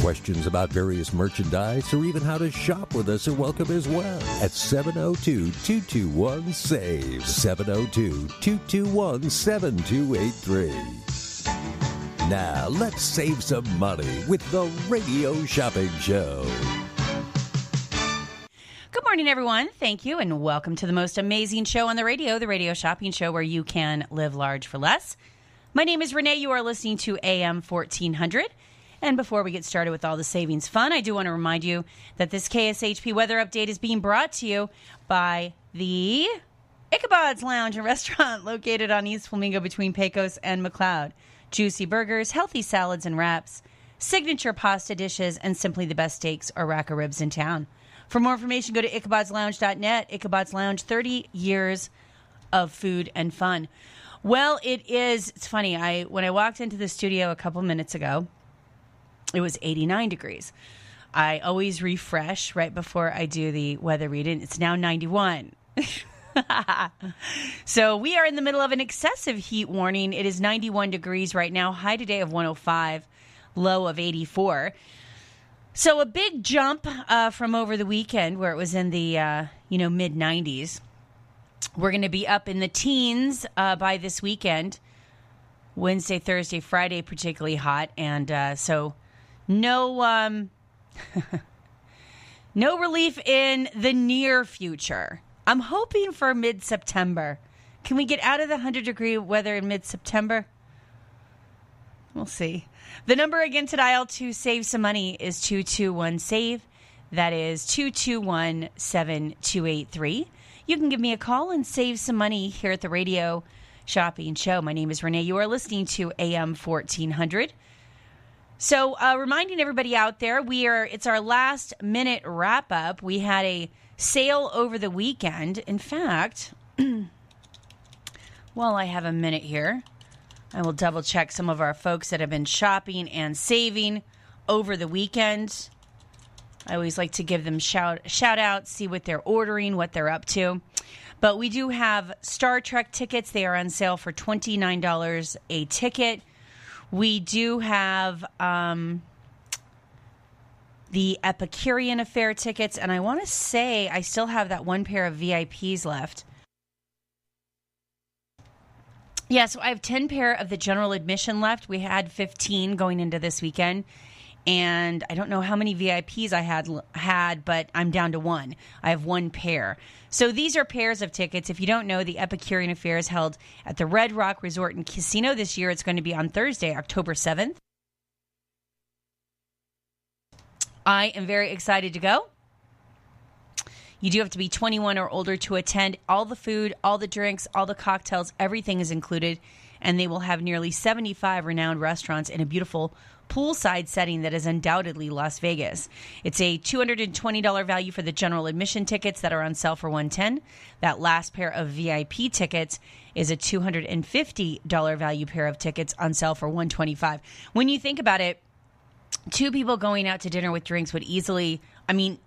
Questions about various merchandise or even how to shop with us are welcome as well at 702 221 SAVE. 702 221 7283. Now, let's save some money with the Radio Shopping Show. Good morning, everyone. Thank you, and welcome to the most amazing show on the radio, the Radio Shopping Show, where you can live large for less. My name is Renee. You are listening to AM 1400. And before we get started with all the savings fun, I do want to remind you that this KSHP weather update is being brought to you by the Ichabod's Lounge and Restaurant located on East Flamingo between Pecos and McLeod. Juicy burgers, healthy salads and wraps, signature pasta dishes, and simply the best steaks or rack of ribs in town. For more information, go to ichabod'slounge.net. Ichabod's Lounge, 30 years of food and fun. Well, it is, it's funny. I When I walked into the studio a couple minutes ago, it was 89 degrees. I always refresh right before I do the weather reading. It's now 91. so we are in the middle of an excessive heat warning. It is 91 degrees right now, high today of 105, low of 84. So a big jump uh, from over the weekend where it was in the uh, you know mid 90s. We're going to be up in the teens uh, by this weekend. Wednesday, Thursday, Friday, particularly hot, and uh, so no um, no relief in the near future. I'm hoping for mid September. Can we get out of the 100 degree weather in mid September? We'll see. The number again to dial to save some money is 221 SAVE. That is 221 7283. You can give me a call and save some money here at the radio shopping show. My name is Renee. You are listening to AM 1400. So, uh, reminding everybody out there, we are it's our last minute wrap up. We had a sale over the weekend. In fact, while I have a minute here, I will double check some of our folks that have been shopping and saving over the weekend. I always like to give them shout shout outs, see what they're ordering, what they're up to. But we do have Star Trek tickets. They are on sale for $29 a ticket. We do have um, the Epicurean Affair tickets, and I want to say I still have that one pair of VIPs left. Yeah, so I have 10 pair of the general admission left. We had 15 going into this weekend. And I don't know how many VIPs I had had, but I'm down to one. I have one pair. So these are pairs of tickets. If you don't know, the Epicurean Affair is held at the Red Rock Resort and Casino this year. It's going to be on Thursday, October 7th. I am very excited to go. You do have to be 21 or older to attend. All the food, all the drinks, all the cocktails, everything is included. And they will have nearly 75 renowned restaurants in a beautiful poolside setting that is undoubtedly Las Vegas. It's a $220 value for the general admission tickets that are on sale for 110. That last pair of VIP tickets is a $250 value pair of tickets on sale for 125. When you think about it, two people going out to dinner with drinks would easily, I mean,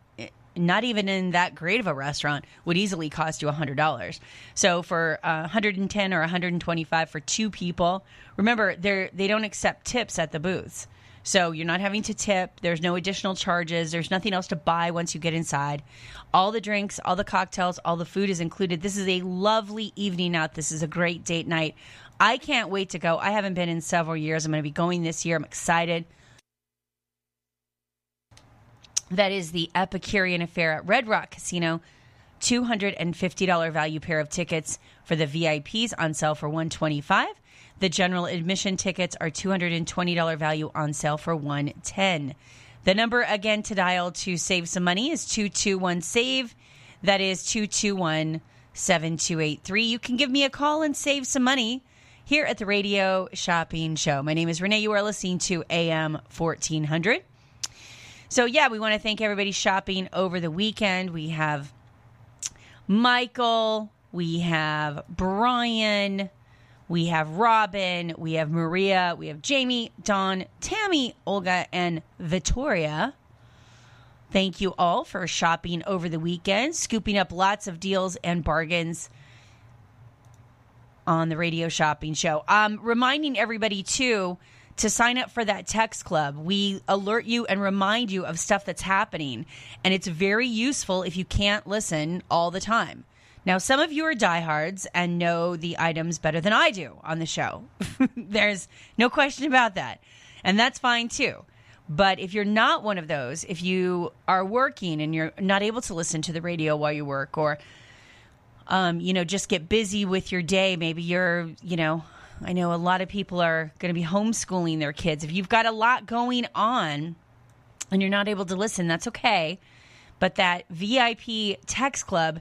not even in that great of a restaurant would easily cost you $100 so for uh, 110 or 125 for two people remember they they don't accept tips at the booths so you're not having to tip. There's no additional charges. There's nothing else to buy once you get inside. All the drinks all the cocktails all the food is included. This is a lovely evening out. This is a great date night. I can't wait to go. I haven't been in several years. I'm going to be going this year. I'm excited. That is the Epicurean Affair at Red Rock Casino. $250 value pair of tickets for the VIPs on sale for 125 The general admission tickets are $220 value on sale for 110 The number again to dial to save some money is 221 SAVE. That is 221 7283. You can give me a call and save some money here at the Radio Shopping Show. My name is Renee. You are listening to AM 1400. So, yeah, we want to thank everybody shopping over the weekend. We have Michael, we have Brian, we have Robin, we have Maria, we have Jamie, Don, Tammy, Olga, and Victoria. Thank you all for shopping over the weekend, scooping up lots of deals and bargains on the radio shopping show. Um, reminding everybody too to sign up for that text club. We alert you and remind you of stuff that's happening, and it's very useful if you can't listen all the time. Now, some of you are diehards and know the items better than I do on the show. There's no question about that. And that's fine too. But if you're not one of those, if you are working and you're not able to listen to the radio while you work, or um, you know, just get busy with your day. Maybe you're, you know, I know a lot of people are going to be homeschooling their kids. If you've got a lot going on and you're not able to listen, that's okay. But that VIP text club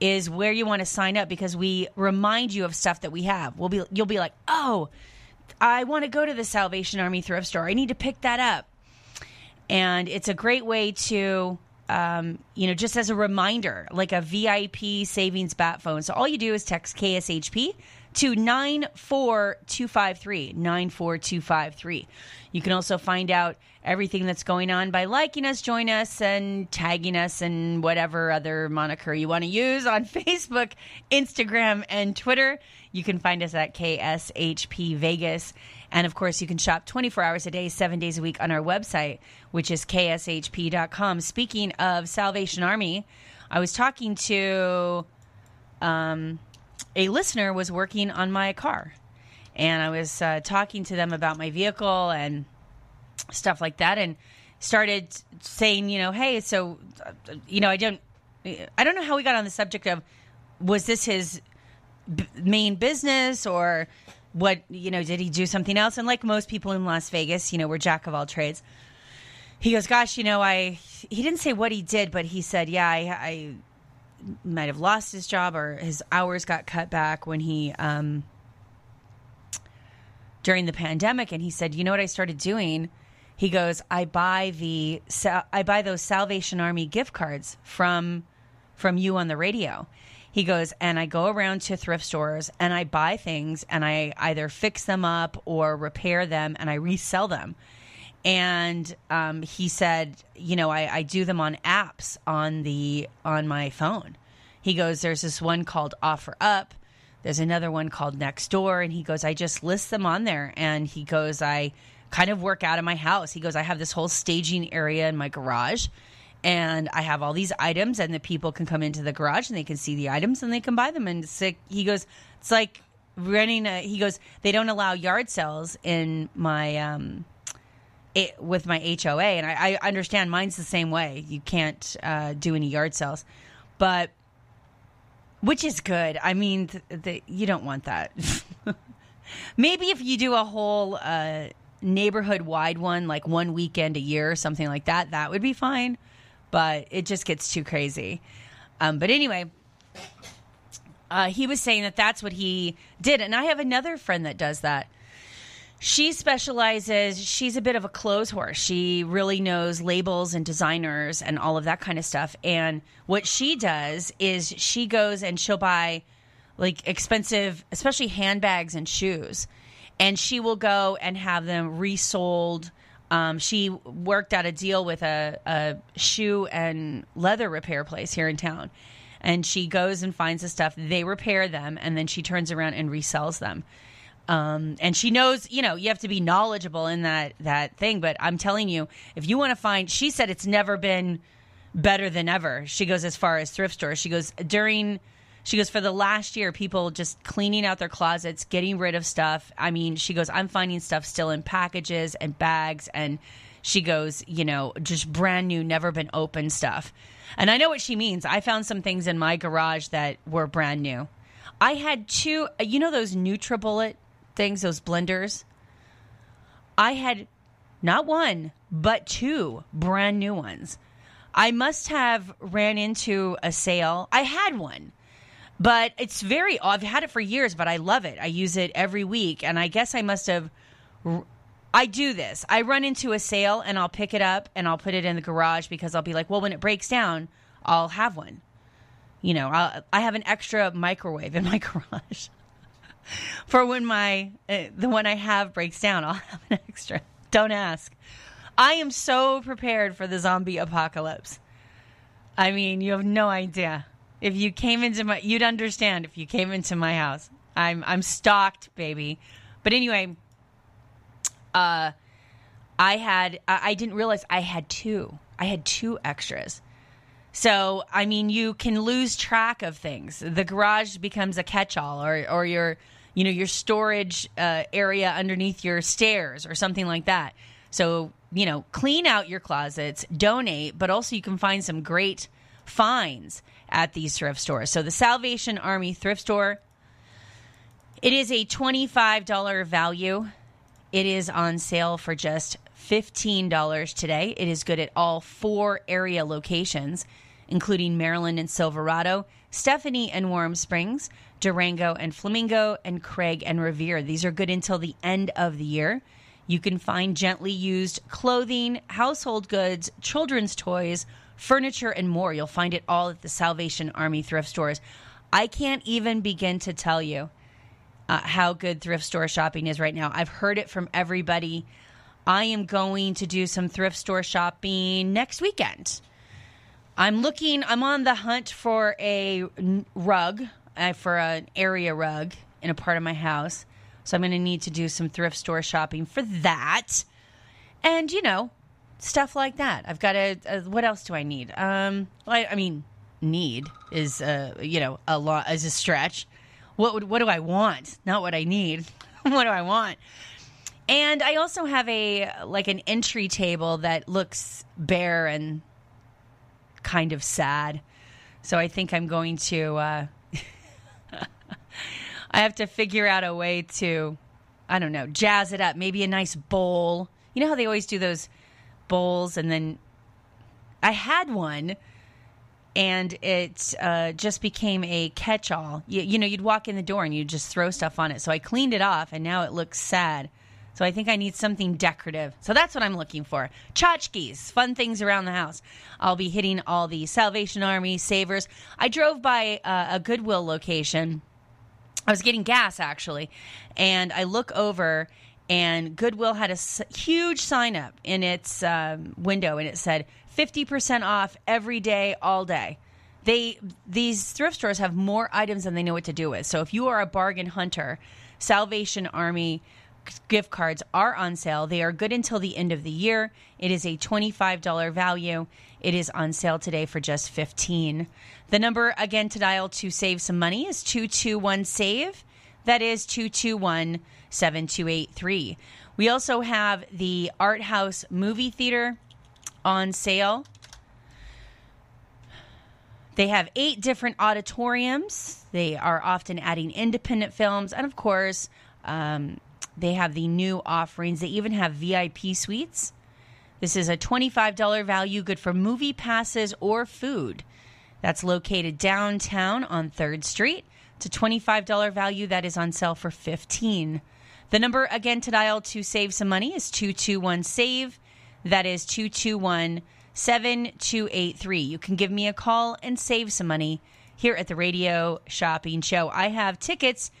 is where you want to sign up because we remind you of stuff that we have. We'll be you'll be like, "Oh, I want to go to the Salvation Army thrift store. I need to pick that up." And it's a great way to um, you know, just as a reminder, like a VIP savings bat phone. So all you do is text KSHP to 94253. 94253. You can also find out everything that's going on by liking us, join us, and tagging us, and whatever other moniker you want to use on Facebook, Instagram, and Twitter. You can find us at KSHP Vegas. And of course, you can shop 24 hours a day, seven days a week on our website, which is kshp.com. Speaking of Salvation Army, I was talking to um, a listener was working on my car, and I was uh, talking to them about my vehicle and stuff like that, and started saying, you know, hey, so you know, I don't, I don't know how we got on the subject of was this his b- main business or what you know did he do something else? And like most people in las vegas you know we're jack of all trades. He goes gosh you know i he didn't say what he did but he said yeah i, I might have lost his job or his hours got cut back when he um during the pandemic. And he said you know what i started doing he goes i buy the i buy those salvation army gift cards from from you on the radio he goes, and I go around to thrift stores and I buy things and I either fix them up or repair them and I resell them. And um, he said, you know, I, I do them on apps on the on my phone. He goes, there's this one called Offer Up. There's another one called Next Door, and he goes, I just list them on there. And he goes, I kind of work out of my house. He goes, I have this whole staging area in my garage and I have all these items, and the people can come into the garage and they can see the items and they can buy them. And like, he goes, it's like running. A, he goes, they don't allow yard sales in my um, it, with my HOA, and I, I, understand mine's the same way. You can't uh, do any yard sales, but which is good. I mean, th- th- you don't want that. Maybe if you do a whole uh, neighborhood wide one, like one weekend a year or something like that, that would be fine but it just gets too crazy. Um, but anyway, uh, he was saying that that's what he did. And I have another friend that does that. She specializes, she's a bit of a clothes horse. She really knows labels and designers and all of that kind of stuff. And what she does is she goes and she'll buy like expensive, especially handbags and shoes. And she will go and have them resold um, she worked out a deal with a, a shoe and leather repair place here in town. And she goes and finds the stuff. They repair them, and then she turns around and resells them. Um, and she knows, you know, you have to be knowledgeable in that that thing. But I'm telling you, if you want to find, she said it's never been better than ever. She goes as far as thrift stores. She goes during she goes, for the last year, people just cleaning out their closets, getting rid of stuff. I mean, she goes, I'm finding stuff still in packages and bags. And she goes, you know, just brand new, never been open stuff. And I know what she means. I found some things in my garage that were brand new. I had two, you know, those NutriBullet things, those blenders? I had not one, but two brand new ones. I must have ran into a sale. I had one, but it's very, I've had it for years, but I love it. I use it every week. And I guess I must have, I do this. I run into a sale and I'll pick it up and I'll put it in the garage because I'll be like, well, when it breaks down, I'll have one. You know, I'll, I have an extra microwave in my garage for when my uh, the one I have breaks down. I'll have an extra. Don't ask. I am so prepared for the zombie apocalypse. I mean, you have no idea. If you came into my, you'd understand if you came into my house. I'm I'm stocked, baby. But anyway, uh, I had I, I didn't realize I had two. I had two extras. So I mean, you can lose track of things. The garage becomes a catch-all, or or your you know your storage uh, area underneath your stairs, or something like that. So you know, clean out your closets, donate, but also you can find some great finds at these thrift stores. So the Salvation Army thrift store, it is a $25 value. It is on sale for just $15 today. It is good at all four area locations, including Maryland and Silverado, Stephanie and Warm Springs, Durango and Flamingo, and Craig and Revere. These are good until the end of the year. You can find gently used clothing, household goods, children's toys, furniture, and more. You'll find it all at the Salvation Army thrift stores. I can't even begin to tell you uh, how good thrift store shopping is right now. I've heard it from everybody. I am going to do some thrift store shopping next weekend. I'm looking, I'm on the hunt for a rug, uh, for an area rug in a part of my house. So I'm going to need to do some thrift store shopping for that. And, you know, stuff like that. I've got uh, what else do I need? Um, I, I mean, need is, uh, you know, a lot, is a stretch. What would, what do I want? Not what I need. what do I want? And I also have a, like an entry table that looks bare and kind of sad. So I think I'm going to, uh, I have to figure out a way to, I don't know, jazz it up. Maybe a nice bowl. You know how they always do those bowls, and then I had one, and it uh, just became a catch-all. You, you know, you'd walk in the door and you'd just throw stuff on it. So I cleaned it off, and now it looks sad. So I think I need something decorative. So that's what I'm looking for. Tchotchkes, fun things around the house. I'll be hitting all the Salvation Army savers. I drove by uh, a Goodwill location I was getting gas actually, and I look over, and Goodwill had a huge sign up in its um, window, and it said 50% off every day, all day. They these thrift stores have more items than they know what to do with. So if you are a bargain hunter, Salvation Army gift cards are on sale. They are good until the end of the year. It is a $25 value. It is on sale today for just 15. The number again to dial to save some money is 221 save. That is 221 7283. We also have the Art House Movie Theater on sale. They have eight different auditoriums. They are often adding independent films. And of course, um, they have the new offerings. They even have VIP suites. This is a $25 value, good for movie passes or food. That's located downtown on 3rd Street. It's a $25 value that is on sale for 15 The number again to dial to save some money is 221 SAVE. That is 221 7283. You can give me a call and save some money here at the Radio Shopping Show. I have tickets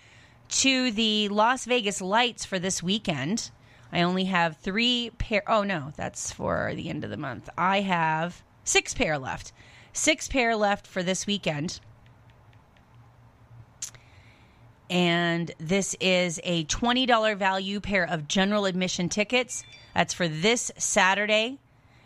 to the Las Vegas Lights for this weekend. I only have three pair. Oh, no, that's for the end of the month. I have six pair left. Six pair left for this weekend. And this is a $20 value pair of general admission tickets. That's for this Saturday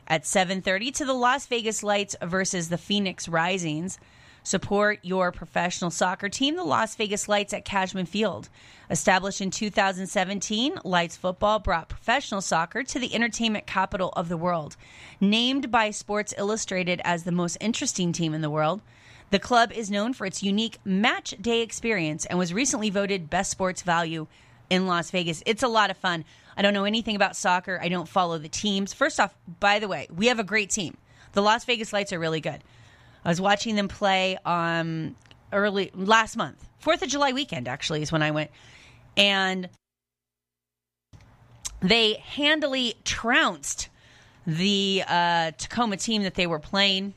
at 7:30 to the Las Vegas Lights versus the Phoenix Risings. Support your professional soccer team, the Las Vegas Lights at Cashman Field. Established in 2017, Lights Football brought professional soccer to the entertainment capital of the world. Named by Sports Illustrated as the most interesting team in the world, the club is known for its unique match day experience and was recently voted best sports value in Las Vegas. It's a lot of fun. I don't know anything about soccer. I don't follow the teams. First off, by the way, we have a great team. The Las Vegas Lights are really good. I was watching them play um early last month. 4th of July weekend actually is when I went. And they handily trounced the uh, Tacoma team that they were playing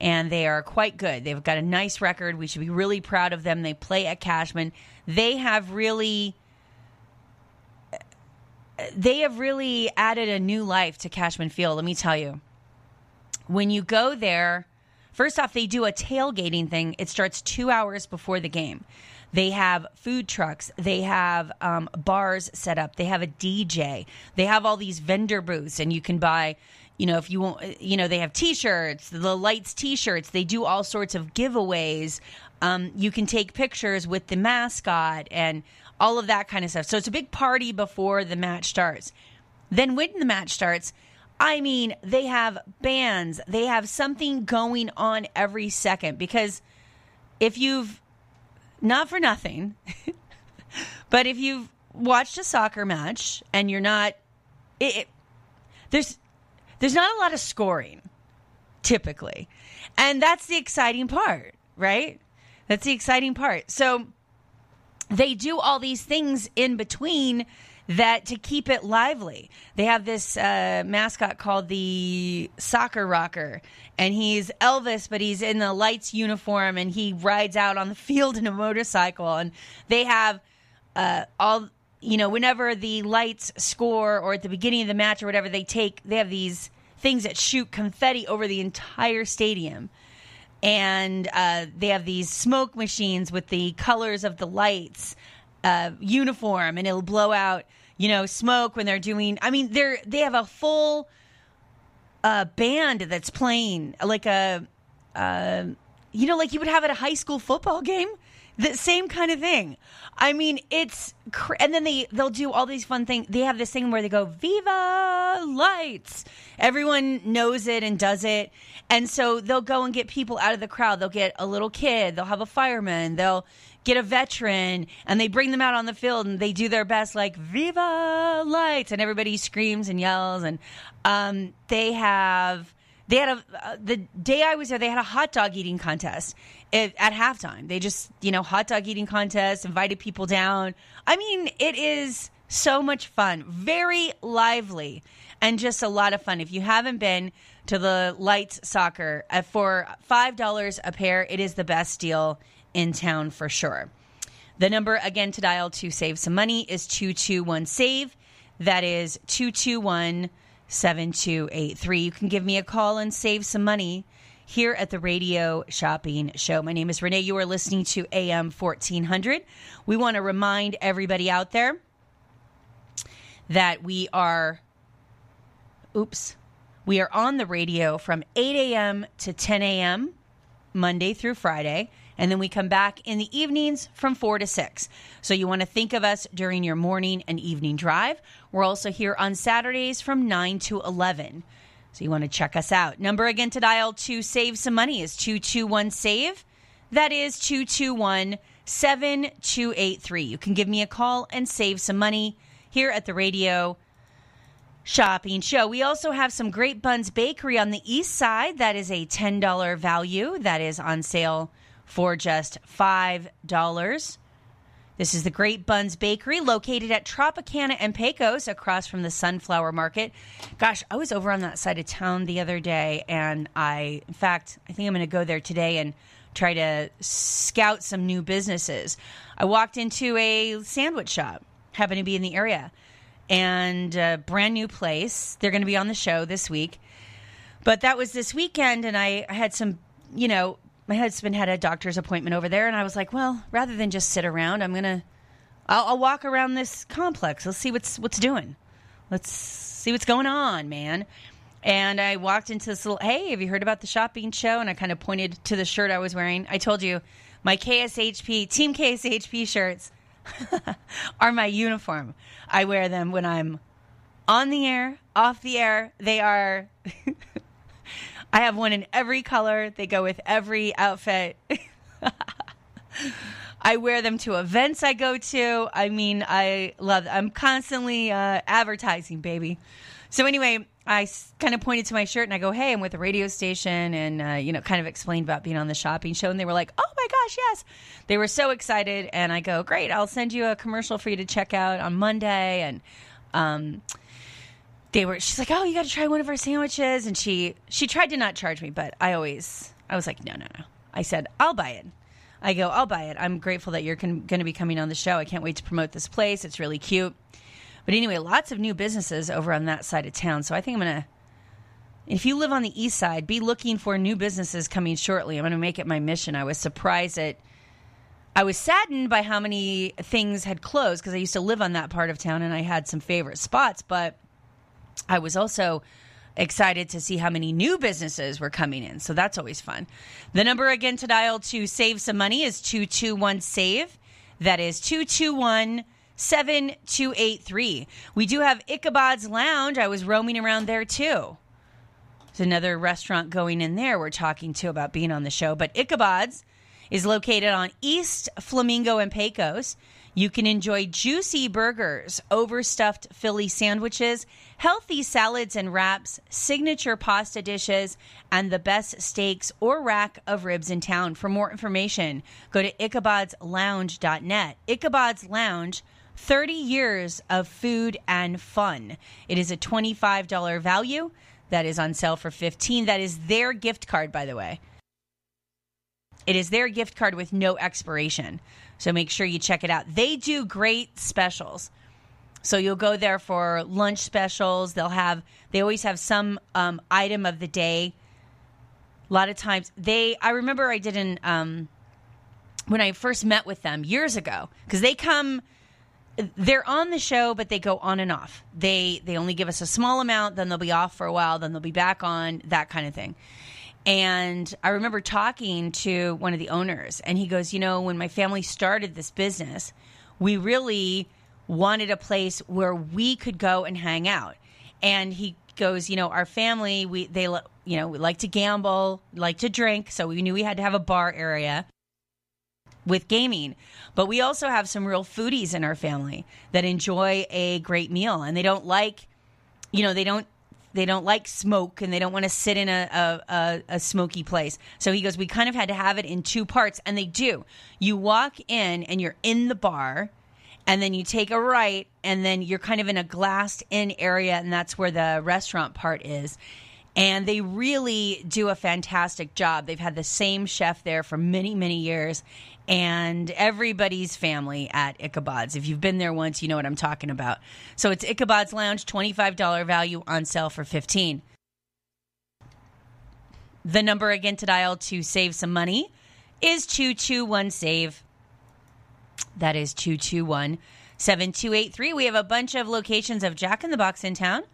and they are quite good. They've got a nice record. We should be really proud of them. They play at Cashman. They have really they have really added a new life to Cashman Field, let me tell you. When you go there, first off they do a tailgating thing. It starts 2 hours before the game. They have food trucks. They have um, bars set up. They have a DJ. They have all these vendor booths, and you can buy you know, if you want, you know, they have T-shirts, the lights T-shirts. They do all sorts of giveaways. Um, you can take pictures with the mascot and all of that kind of stuff. So it's a big party before the match starts. Then when the match starts, I mean, they have bands. They have something going on every second because if you've not for nothing, but if you've watched a soccer match and you're not, it, it, there's there's not a lot of scoring typically. And that's the exciting part, right? That's the exciting part. So they do all these things in between that to keep it lively. They have this uh, mascot called the Soccer Rocker, and he's Elvis, but he's in the lights uniform, and he rides out on the field in a motorcycle. And they have uh, all you know, whenever the lights score or at the beginning of the match or whatever, they take, they have these things that shoot confetti over the entire stadium. And uh, they have these smoke machines with the colors of the lights uh, uniform, and it'll blow out, you know, smoke when they're doing. I mean, they're they have a full uh, band that's playing like a, uh, you know, like you would have at a high school football game. The same kind of thing. I mean, it's cr- and then they they'll do all these fun things. They have this thing where they go "Viva Lights." Everyone knows it and does it, and so they'll go and get people out of the crowd. They'll get a little kid. They'll have a fireman. They'll get a veteran, and they bring them out on the field and they do their best, like "Viva Lights," and everybody screams and yells. And um, they have they had a uh, the day I was there, they had a hot dog eating contest at, at halftime. They just you know hot dog eating contest, invited people down. I mean, it is so much fun, very lively, and just a lot of fun. If you haven't been to the Lights Soccer uh, for five dollars a pair, it is the best deal in town for sure. The number again to dial to save some money is two two one save. That is two two one. 7283. You can give me a call and save some money here at the Radio Shopping Show. My name is Renee. You are listening to AM 1400. We want to remind everybody out there that we are, oops, we are on the radio from 8 a.m. to 10 a.m. Monday through Friday and then we come back in the evenings from 4 to 6. So you want to think of us during your morning and evening drive. We're also here on Saturdays from 9 to 11. So you want to check us out. Number again to dial to save some money is 221 SAVE. That is 221 7283. You can give me a call and save some money here at the radio shopping show. We also have some Great Buns Bakery on the east side. That is a $10 value that is on sale for just $5. This is the Great Buns Bakery located at Tropicana and Pecos across from the Sunflower Market. Gosh, I was over on that side of town the other day and I, in fact, I think I'm going to go there today and try to scout some new businesses. I walked into a sandwich shop, happened to be in the area, and a brand new place. They're going to be on the show this week. But that was this weekend, and I, I had some, you know, my husband had a doctor's appointment over there, and I was like, well, rather than just sit around, I'm gonna, I'll, I'll walk around this complex. Let's see what's what's doing. Let's see what's going on, man. And I walked into this little, hey, have you heard about the shopping show? And I kind of pointed to the shirt I was wearing. I told you my KSHP, Team KSHP shirts are my uniform. I wear them when I'm on the air, off the air. They are, I have one in every color. They go with every outfit. I wear them to events I go to. I mean, I love. I'm constantly uh, advertising, baby. So anyway, I kind of pointed to my shirt and I go, "Hey, I'm with a radio station," and uh, you know, kind of explained about being on the shopping show, and they were like, "Oh my gosh, yes!" They were so excited, and I go, "Great, I'll send you a commercial for you to check out on Monday," and um, they were. She's like, "Oh, you got to try one of our sandwiches," and she she tried to not charge me, but I always I was like, "No, no, no." I said, "I'll buy it." I go, I'll buy it. I'm grateful that you're con- going to be coming on the show. I can't wait to promote this place. It's really cute. But anyway, lots of new businesses over on that side of town. So I think I'm going to, if you live on the east side, be looking for new businesses coming shortly. I'm going to make it my mission. I was surprised at, I was saddened by how many things had closed because I used to live on that part of town and I had some favorite spots. But I was also excited to see how many new businesses were coming in. So that's always fun. The number again to dial to save some money is 221 SAVE. That is 221 7283. We do have Ichabod's Lounge. I was roaming around there too. There's another restaurant going in there we're talking to about being on the show. But Ichabod's is located on East Flamingo and Pecos. You can enjoy juicy burgers, overstuffed Philly sandwiches, healthy salads and wraps, signature pasta dishes, and the best steaks or rack of ribs in town. For more information, go to ichabod'slounge.net. Ichabod's Lounge, 30 years of food and fun. It is a $25 value that is on sale for 15. That is their gift card by the way. It is their gift card with no expiration. So make sure you check it out. They do great specials. So you'll go there for lunch specials. They'll have, they always have some um, item of the day. A lot of times they, I remember I did an, um, when I first met with them years ago, because they come, they're on the show, but they go on and off. They, they only give us a small amount, then they'll be off for a while, then they'll be back on, that kind of thing. And I remember talking to one of the owners, and he goes, You know, when my family started this business, we really wanted a place where we could go and hang out. And he goes, You know, our family, we, they, you know, we like to gamble, like to drink. So we knew we had to have a bar area with gaming. But we also have some real foodies in our family that enjoy a great meal and they don't like, you know, they don't they don't like smoke and they don't want to sit in a, a, a, a, smoky place. So he goes, We kind of had to have it in two parts. And they do. You walk in and you're in the bar, and then you take a right, and then you're kind of in a glassed in area, and that's where the restaurant part is. And they really do a fantastic job. They've had the same chef there for many, many years and everybody's family at Ichabod's. If you've been there once, you know what I'm talking about. So it's Ichabod's Lounge, $25 value on sale for 15 The number again to dial to save some money is 221 SAVE. That is 221 7283. We have a bunch of locations of Jack in the Box in town,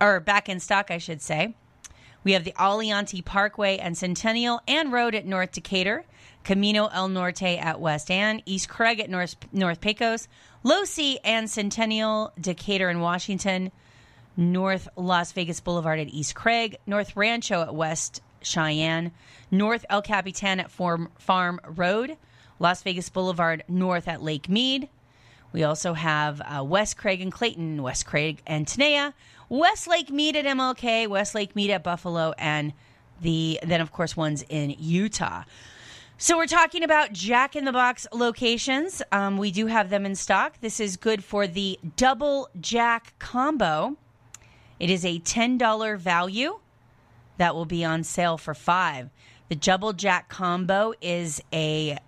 or back in stock, I should say. We have the Aliante Parkway and Centennial and Road at North Decatur. Camino El Norte at West Ann, East Craig at North, North Pecos, Losee and Centennial, Decatur and Washington, North Las Vegas Boulevard at East Craig, North Rancho at West Cheyenne, North El Capitan at Farm, Farm Road, Las Vegas Boulevard North at Lake Mead. We also have uh, West Craig and Clayton, West Craig and Tenaya, West Lake Mead at MLK, West Lake Mead at Buffalo, and the then of course ones in Utah. So we're talking about Jack in the Box locations. Um, we do have them in stock. This is good for the Double Jack combo. It is a $10 value that will be on sale for 5. The Double Jack combo is a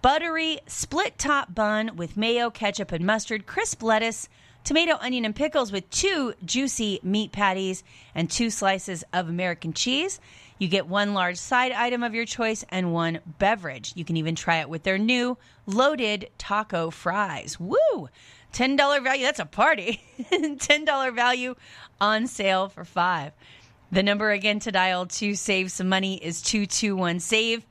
buttery split top bun with mayo, ketchup and mustard, crisp lettuce, tomato, onion, and pickles with two juicy meat patties and two slices of American cheese. You get one large side item of your choice and one beverage. You can even try it with their new loaded taco fries. Woo! $10 value. That's a party. $10 value on sale for five. The number again to dial to save some money is 221 SAVE.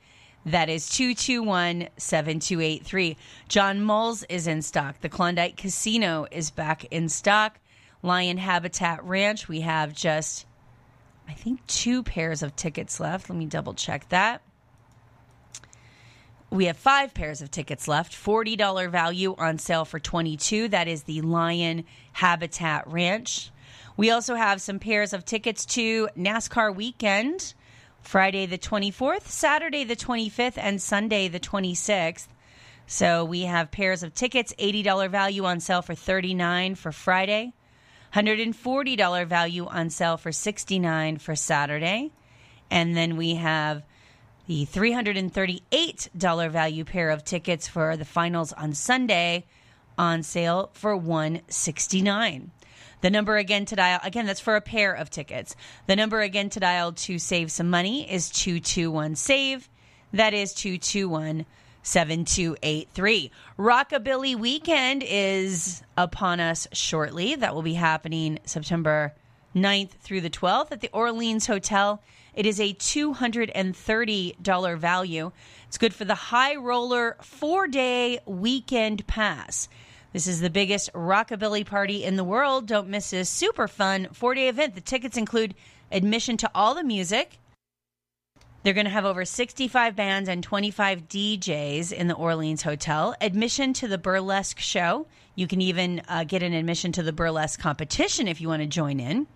That is 221 7283. John Mull's is in stock. The Klondike Casino is back in stock. Lion Habitat Ranch, we have just, I think, two pairs of tickets left. Let me double check that. We have five pairs of tickets left. $40 value on sale for 22. That is the Lion Habitat Ranch. We also have some pairs of tickets to NASCAR weekend, Friday the 24th, Saturday the 25th, and Sunday the 26th. So we have pairs of tickets, $80 value on sale for 39 for Friday, $140 value on sale for 69 for Saturday. And then we have the $338 value pair of tickets for the finals on Sunday on sale for 169. The number again to dial, again, that's for a pair of tickets. The number again to dial to save some money is 221 SAVE. That is 221 7283. Rockabilly Weekend is upon us shortly. That will be happening September 9th through the 12th at the Orleans Hotel. It is a $230 value. It's good for the High Roller four day weekend pass. This is the biggest rockabilly party in the world. Don't miss this super fun four day event. The tickets include admission to all the music. They're going to have over 65 bands and 25 DJs in the Orleans Hotel. Admission to the burlesque show. You can even uh, get an admission to the burlesque competition if you want to join in.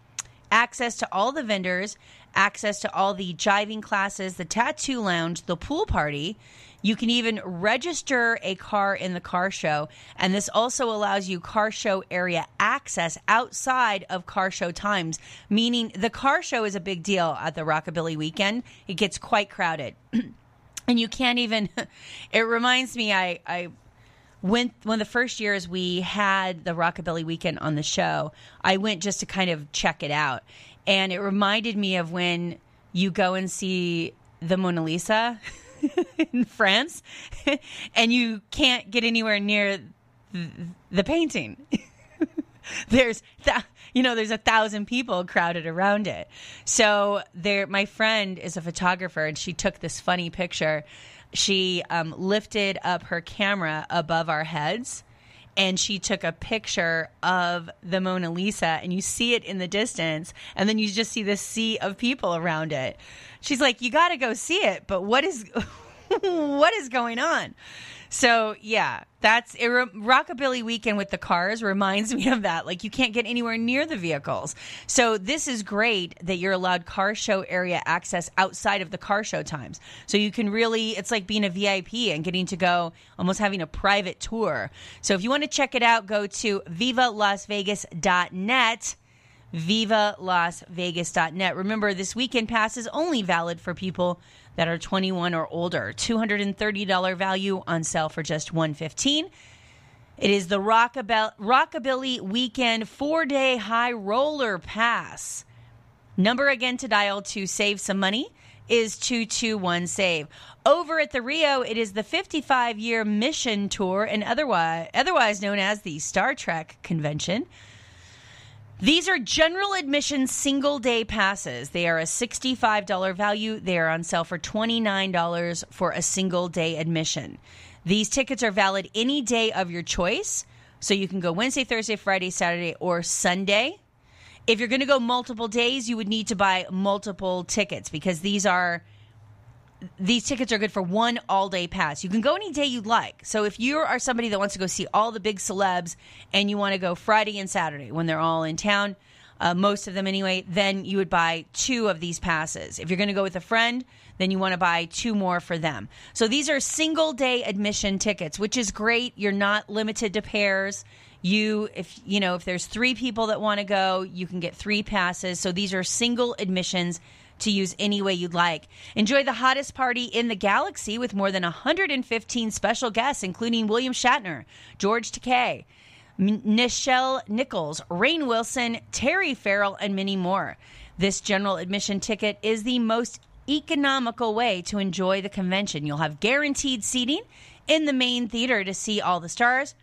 Access to all the vendors, access to all the jiving classes, the tattoo lounge, the pool party. You can even register a car in the car show. And this also allows you car show area access outside of car show times, meaning the car show is a big deal at the Rockabilly weekend. It gets quite crowded. and you can't even, it reminds me, I, I, went one of the first years we had the Rockabilly weekend on the show, I went just to kind of check it out. And it reminded me of when you go and see the Mona Lisa in France and you can't get anywhere near the painting. there's th- you know there's a thousand people crowded around it so there my friend is a photographer and she took this funny picture she um, lifted up her camera above our heads and she took a picture of the Mona Lisa and you see it in the distance and then you just see this sea of people around it. She's like, "You got to go see it, but what is what is going on?" So, yeah, that's it, Rockabilly Weekend with the cars reminds me of that. Like, you can't get anywhere near the vehicles. So, this is great that you're allowed car show area access outside of the car show times. So, you can really, it's like being a VIP and getting to go almost having a private tour. So, if you want to check it out, go to vivalasvegas.net vivalasvegas.net. Remember, this weekend pass is only valid for people that are 21 or older. $230 value on sale for just 115 It is the Rockabilly, Weekend four day high roller pass. Number again to dial to save some money is 221 save. Over at the Rio, it is the 55 year mission tour and otherwise otherwise known as the Star Trek convention. These are general admission single day passes. They are a $65 value. They are on sale for $29 for a single day admission. These tickets are valid any day of your choice. So you can go Wednesday, Thursday, Friday, Saturday, or Sunday. If you're going to go multiple days, you would need to buy multiple tickets because these are these tickets are good for one all day pass. You can go any day you'd like. So if you are somebody that wants to go see all the big celebs and you want to go Friday and Saturday when they're all in town, uh, most of them anyway, then you would buy two of these passes. If you're going to go with a friend, then you want to buy two more for them. So these are single day admission tickets, which is great. You're not limited to pairs. You, if you know, if there's three people that want to go, you can get three passes. So these are single admissions to use any way you'd like. Enjoy the hottest party in the galaxy with more than 115 special guests, including William Shatner, George Takei, Nichelle Nichols, Rainn Wilson, Terry Farrell, and many more. This general admission ticket is the most economical way to enjoy the convention. You'll have guaranteed seating in the main theater to see all the stars.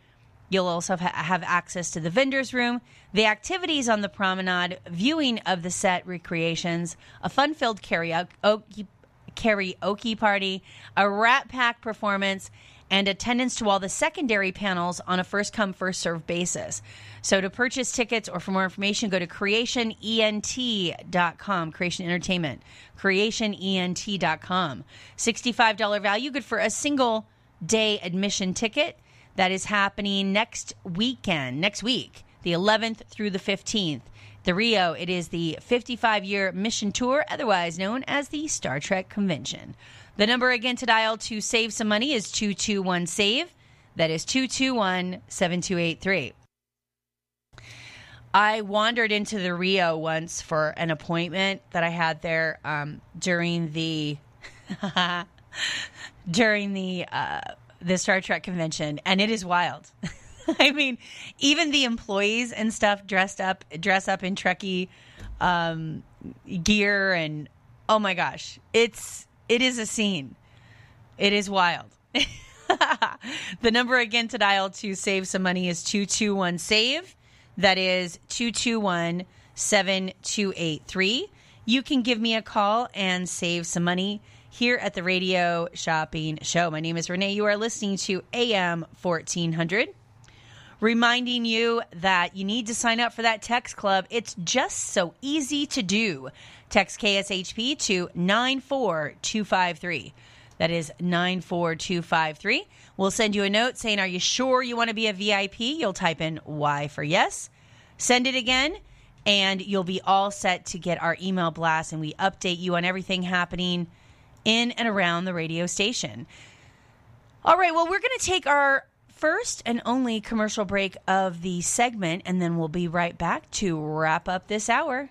You'll also ha- have access to the vendors room, the activities on the promenade, viewing of the set recreations, a fun-filled karaoke, karaoke party, a Rat Pack performance, and attendance to all the secondary panels on a first come, first served basis. So to purchase tickets or for more information, go to creationent.com, Creation Entertainment, creationent.com. $65 value, good for a single day admission ticket. That is happening next weekend, next week, the 11th through the 15th. The Rio, it is the 55 year mission tour, otherwise known as the Star Trek Convention. The number again to dial to save some money is 221 SAVE. That is 221 7283. I wandered into the Rio once for an appointment that I had there um, during the during the uh, the Star Trek convention, and it is wild. I mean, even the employees and stuff dressed up dress up in Trekkie um, gear, and oh my gosh, it's it is a scene. It is wild. the number again to dial to save some money is 221 SAVE. That is 221 7283. You can give me a call and save some money here at the Radio Shopping Show. My name is Renee. You are listening to AM 1400. Reminding you that you need to sign up for that text club. It's just so easy to do. Text KSHP to 94253. That is 94253. We'll send you a note saying, Are you sure you want to be a VIP? You'll type in Y for yes. Send it again, and you'll be all set to get our email blast, and we update you on everything happening in and around the radio station. All right, well, we're going to take our first and only commercial break of the segment, and then we'll be right back to wrap up this hour.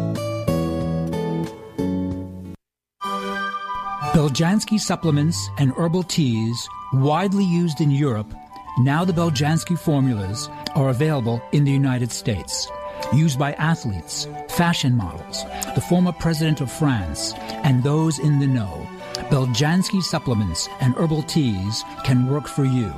Beljanski supplements and herbal teas, widely used in Europe, now the Beljanski formulas are available in the United States. Used by athletes, fashion models, the former president of France, and those in the know. Beljanski supplements and herbal teas can work for you.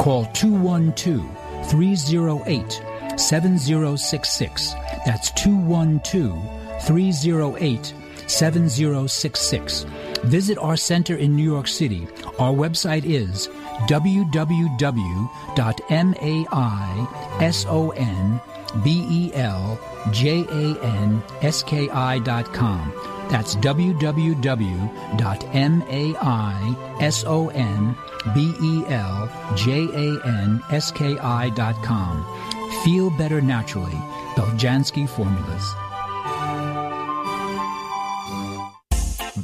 Call 212 308 7066. That's 212 308 7066 Visit our center in New York City. Our website is www.maisonbeljanski.com. That's www.maisonbeljanski.com. Feel better naturally. Beljanski Formulas.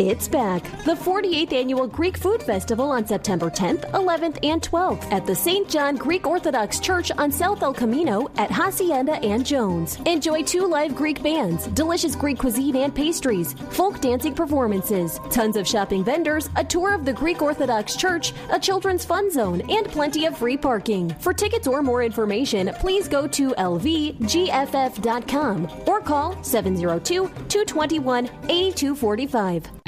It's back. The 48th Annual Greek Food Festival on September 10th, 11th, and 12th at the St. John Greek Orthodox Church on South El Camino at Hacienda and Jones. Enjoy two live Greek bands, delicious Greek cuisine and pastries, folk dancing performances, tons of shopping vendors, a tour of the Greek Orthodox Church, a children's fun zone, and plenty of free parking. For tickets or more information, please go to lvgff.com or call 702 221 8245.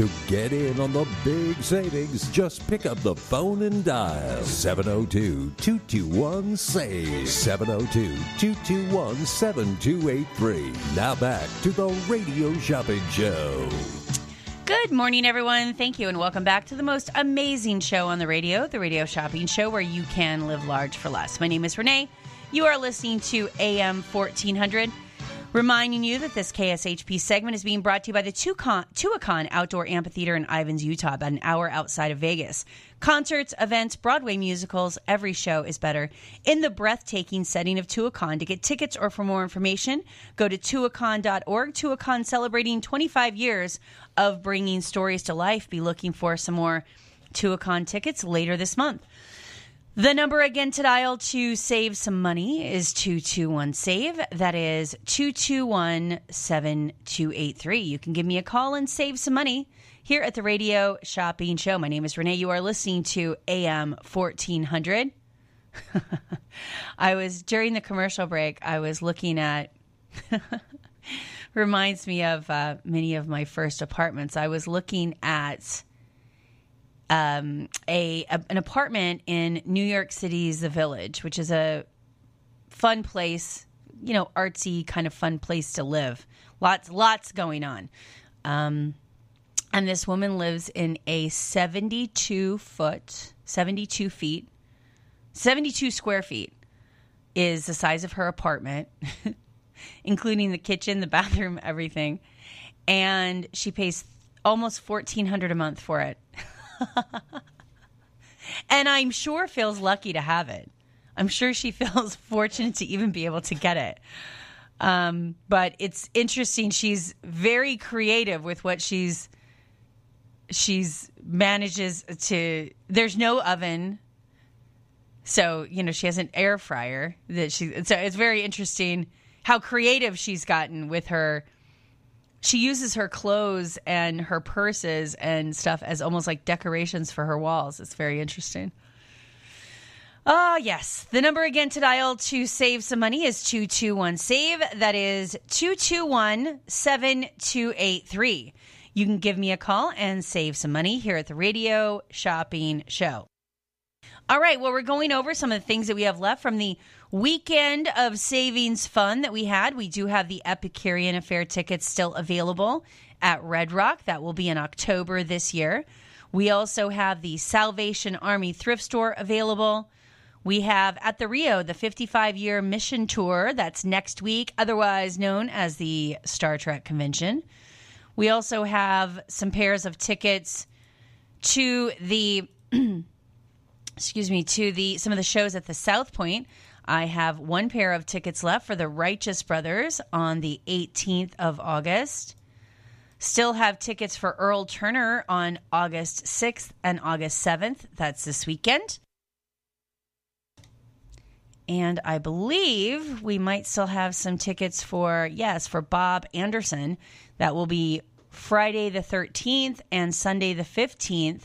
To get in on the big savings, just pick up the phone and dial 702 221 SAVE. 702 221 7283. Now back to the Radio Shopping Show. Good morning, everyone. Thank you, and welcome back to the most amazing show on the radio, the Radio Shopping Show, where you can live large for less. My name is Renee. You are listening to AM 1400. Reminding you that this KSHP segment is being brought to you by the Tuacahn Outdoor Amphitheater in Ivins, Utah, about an hour outside of Vegas. Concerts, events, Broadway musicals, every show is better in the breathtaking setting of Tuacahn. To get tickets or for more information, go to tuacahn.org. Tuacahn celebrating 25 years of bringing stories to life. Be looking for some more Tuacahn tickets later this month. The number again to dial to save some money is 221 SAVE. That is 221 7283. You can give me a call and save some money here at the Radio Shopping Show. My name is Renee. You are listening to AM 1400. I was, during the commercial break, I was looking at, reminds me of uh, many of my first apartments. I was looking at um, a, a an apartment in New York City's The Village, which is a fun place, you know, artsy kind of fun place to live. Lots lots going on. Um, and this woman lives in a 72 foot, 72 feet, 72 square feet is the size of her apartment, including the kitchen, the bathroom, everything. And she pays almost 1400 a month for it. and I'm sure feels lucky to have it. I'm sure she feels fortunate to even be able to get it. Um, but it's interesting. She's very creative with what she's she's manages to. There's no oven, so you know she has an air fryer that she. So it's very interesting how creative she's gotten with her she uses her clothes and her purses and stuff as almost like decorations for her walls. It's very interesting. Ah, uh, yes. The number again to dial to save some money is 221 SAVE. That is 221 7283. You can give me a call and save some money here at the Radio Shopping Show. All right, well, we're going over some of the things that we have left from the weekend of savings fun that we had. We do have the Epicurean Affair tickets still available at Red Rock. That will be in October this year. We also have the Salvation Army thrift store available. We have at the Rio the 55 year mission tour that's next week, otherwise known as the Star Trek convention. We also have some pairs of tickets to the excuse me to the some of the shows at the South Point. I have one pair of tickets left for the Righteous Brothers on the 18th of August. Still have tickets for Earl Turner on August 6th and August 7th. That's this weekend. And I believe we might still have some tickets for, yes, for Bob Anderson. That will be Friday the 13th and Sunday the 15th.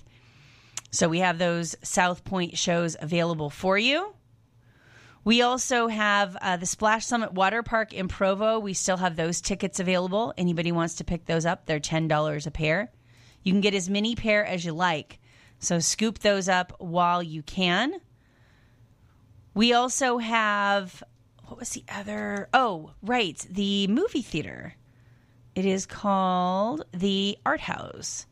So we have those South Point shows available for you. We also have uh, the Splash Summit Water Park in Provo. We still have those tickets available. Anybody wants to pick those up? They're $10 a pair. You can get as many pair as you like. So scoop those up while you can. We also have, what was the other? Oh, right, the movie theater. It is called the Art House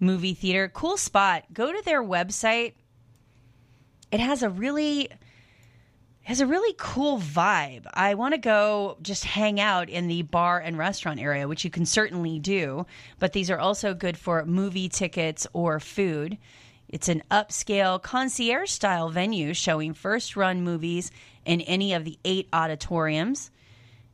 Movie Theater. Cool spot. Go to their website. It has a really has a really cool vibe. I want to go just hang out in the bar and restaurant area, which you can certainly do, but these are also good for movie tickets or food. It's an upscale concierge style venue showing first run movies in any of the eight auditoriums.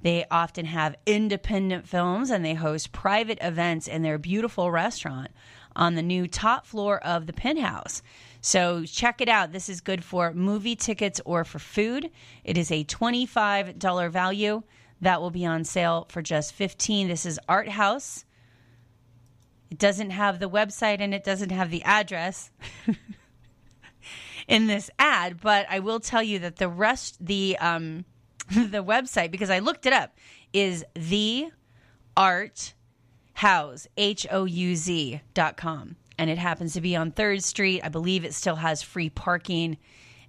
They often have independent films and they host private events in their beautiful restaurant on the new top floor of the penthouse. So check it out. This is good for movie tickets or for food. It is a $25 value that will be on sale for just 15. This is Art House. It doesn't have the website and it doesn't have the address in this ad, but I will tell you that the rest the um the website because I looked it up is the art house h o u z dot com and it happens to be on 3rd Street. I believe it still has free parking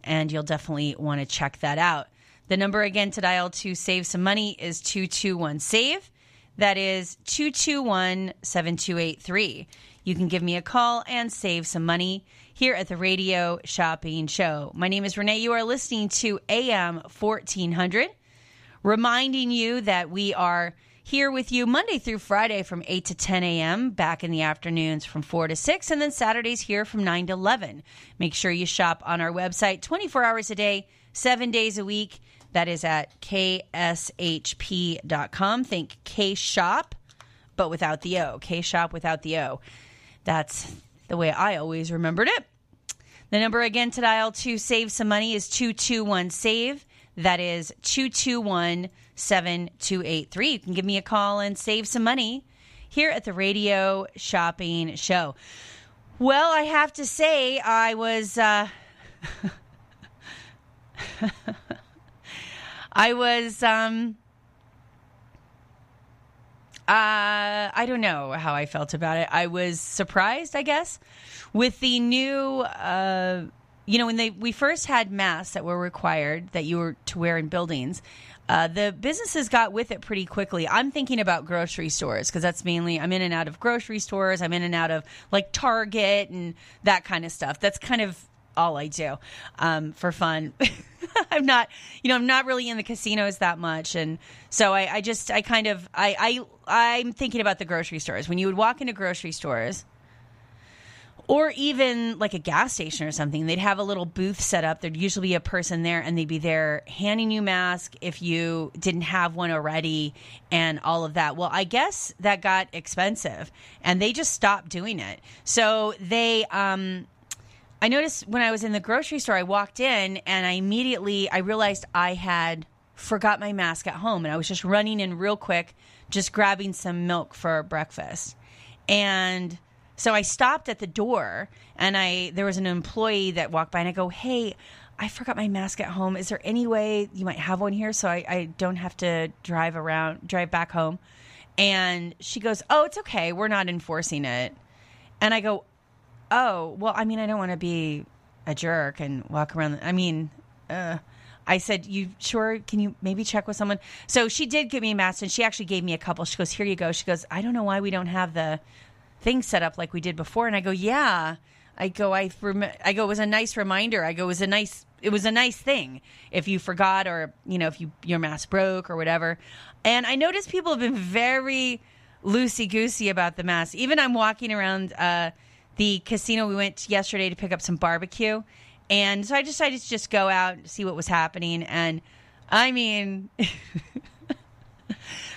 and you'll definitely want to check that out. The number again to dial to save some money is 221 save. That is 221 7283. You can give me a call and save some money here at the Radio Shopping Show. My name is Renee. You are listening to AM 1400, reminding you that we are here with you Monday through Friday from 8 to 10 a.m., back in the afternoons from 4 to 6, and then Saturdays here from 9 to 11. Make sure you shop on our website 24 hours a day, seven days a week. That is at kshp.com. Think K Shop, but without the O. K Shop without the O. That's the way I always remembered it. The number again to dial to save some money is 221 SAVE. That is 221 7283. You can give me a call and save some money here at the Radio Shopping Show. Well, I have to say, I was. Uh, I was. Um, uh, I don't know how I felt about it. I was surprised, I guess, with the new. Uh, you know, when they we first had masks that were required that you were to wear in buildings, uh, the businesses got with it pretty quickly. I'm thinking about grocery stores because that's mainly I'm in and out of grocery stores. I'm in and out of like Target and that kind of stuff. That's kind of all I do um, for fun. I'm not, you know, I'm not really in the casinos that much, and so I, I just, I kind of, I, I, I'm thinking about the grocery stores. When you would walk into grocery stores, or even like a gas station or something, they'd have a little booth set up. There'd usually be a person there, and they'd be there handing you mask if you didn't have one already, and all of that. Well, I guess that got expensive, and they just stopped doing it. So they, um, I noticed when I was in the grocery store, I walked in and I immediately I realized I had forgot my mask at home and I was just running in real quick, just grabbing some milk for breakfast. And so I stopped at the door and I there was an employee that walked by and I go, Hey, I forgot my mask at home. Is there any way you might have one here so I, I don't have to drive around drive back home? And she goes, Oh, it's okay, we're not enforcing it. And I go, oh, well, I mean, I don't want to be a jerk and walk around. I mean, uh, I said, you sure? Can you maybe check with someone? So she did give me a mask and she actually gave me a couple. She goes, here you go. She goes, I don't know why we don't have the thing set up like we did before. And I go, yeah. I go, I, rem- I go, it was a nice reminder. I go, it was a nice, it was a nice thing if you forgot or, you know, if you, your mask broke or whatever. And I noticed people have been very loosey goosey about the mask. Even I'm walking around, uh, the casino we went yesterday to pick up some barbecue. And so I decided to just go out and see what was happening. And I mean,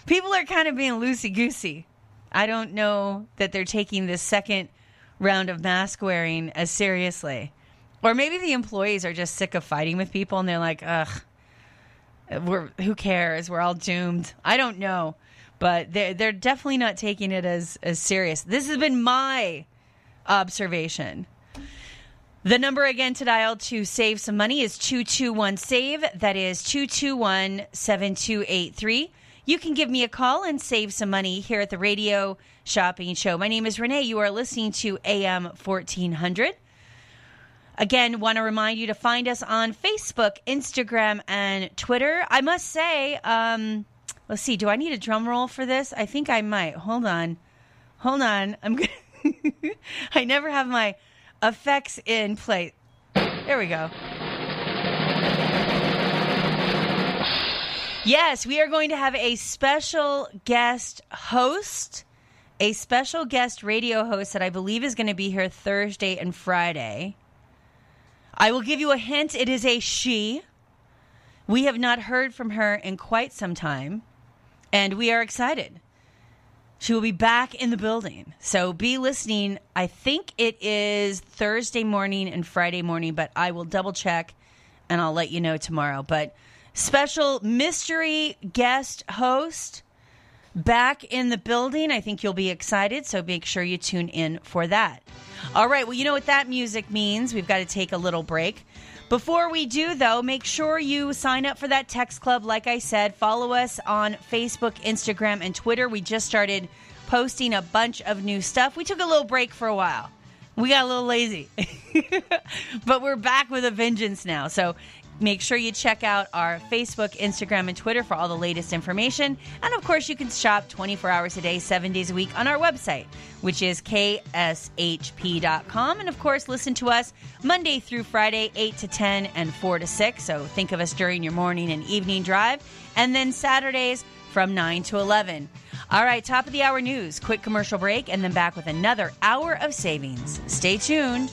people are kind of being loosey goosey. I don't know that they're taking this second round of mask wearing as seriously. Or maybe the employees are just sick of fighting with people and they're like, ugh, we're, who cares? We're all doomed. I don't know. But they're, they're definitely not taking it as, as serious. This has been my observation. The number again to dial to save some money is 221 SAVE. That is 221 7283. You can give me a call and save some money here at the Radio Shopping Show. My name is Renee. You are listening to AM 1400. Again, want to remind you to find us on Facebook, Instagram, and Twitter. I must say, um, let's see, do I need a drum roll for this? I think I might. Hold on. Hold on. I'm to. I never have my effects in place. There we go. Yes, we are going to have a special guest host, a special guest radio host that I believe is going to be here Thursday and Friday. I will give you a hint it is a she. We have not heard from her in quite some time. and we are excited. She will be back in the building. So be listening. I think it is Thursday morning and Friday morning, but I will double check and I'll let you know tomorrow. But special mystery guest host back in the building. I think you'll be excited. So make sure you tune in for that. All right. Well, you know what that music means. We've got to take a little break. Before we do, though, make sure you sign up for that text club. Like I said, follow us on Facebook, Instagram, and Twitter. We just started posting a bunch of new stuff. We took a little break for a while. We got a little lazy, but we're back with a vengeance now. So Make sure you check out our Facebook, Instagram, and Twitter for all the latest information. And of course, you can shop 24 hours a day, seven days a week on our website, which is kshp.com. And of course, listen to us Monday through Friday, 8 to 10 and 4 to 6. So think of us during your morning and evening drive. And then Saturdays from 9 to 11. All right, top of the hour news, quick commercial break, and then back with another hour of savings. Stay tuned.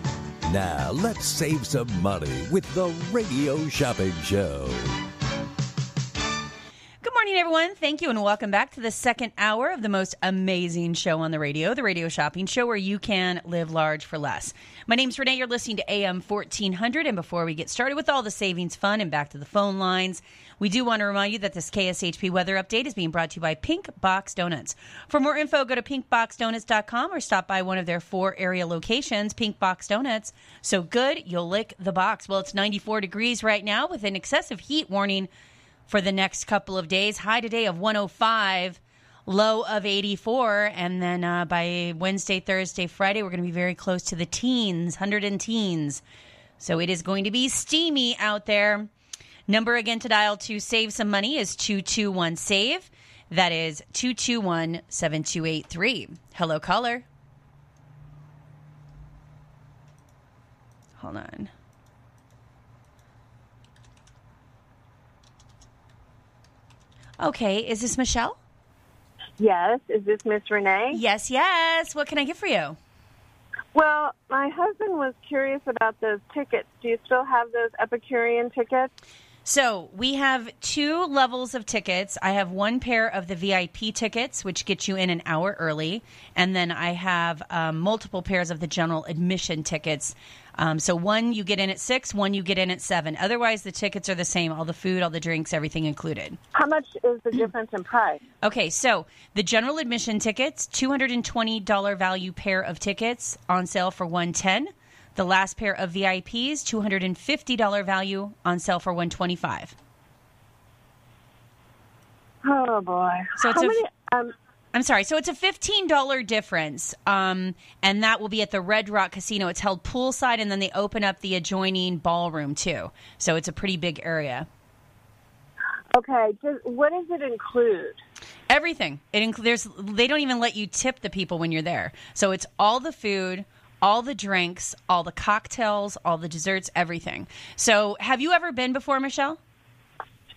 Now, let's save some money with the Radio Shopping Show. Morning, everyone. Thank you, and welcome back to the second hour of the most amazing show on the radio, the Radio Shopping Show, where you can live large for less. My name's Renee. You're listening to AM 1400. And before we get started with all the savings fun and back to the phone lines, we do want to remind you that this KSHP weather update is being brought to you by Pink Box Donuts. For more info, go to pinkboxdonuts.com or stop by one of their four area locations. Pink Box Donuts, so good you'll lick the box. Well, it's 94 degrees right now with an excessive heat warning for the next couple of days. High today of 105 low of 84 and then uh, by wednesday thursday friday we're going to be very close to the teens 100 and teens so it is going to be steamy out there Number again to dial to save some money is 221 SAVE. That is 221 7283. Hello, caller. Hold on. Okay, is this Michelle? Yes. Is this Miss Renee? Yes, yes. What can I get for you? Well, my husband was curious about those tickets. Do you still have those Epicurean tickets? So we have two levels of tickets. I have one pair of the VIP tickets, which get you in an hour early, and then I have um, multiple pairs of the general admission tickets. Um, so one you get in at six, one you get in at seven. Otherwise, the tickets are the same: all the food, all the drinks, everything included. How much is the difference in price? Okay, so the general admission tickets, two hundred and twenty dollar value pair of tickets on sale for one ten. The last pair of VIPs, $250 value on sale for 125 Oh boy. So it's How a- many, um, I'm sorry. So it's a $15 difference. Um, and that will be at the Red Rock Casino. It's held poolside, and then they open up the adjoining ballroom, too. So it's a pretty big area. okay, just, what does it include? Everything. It includes. They don't even let you tip the people when you're there. So it's all the food, all the drinks, all the cocktails, all the desserts, everything. So have you ever been before, Michelle?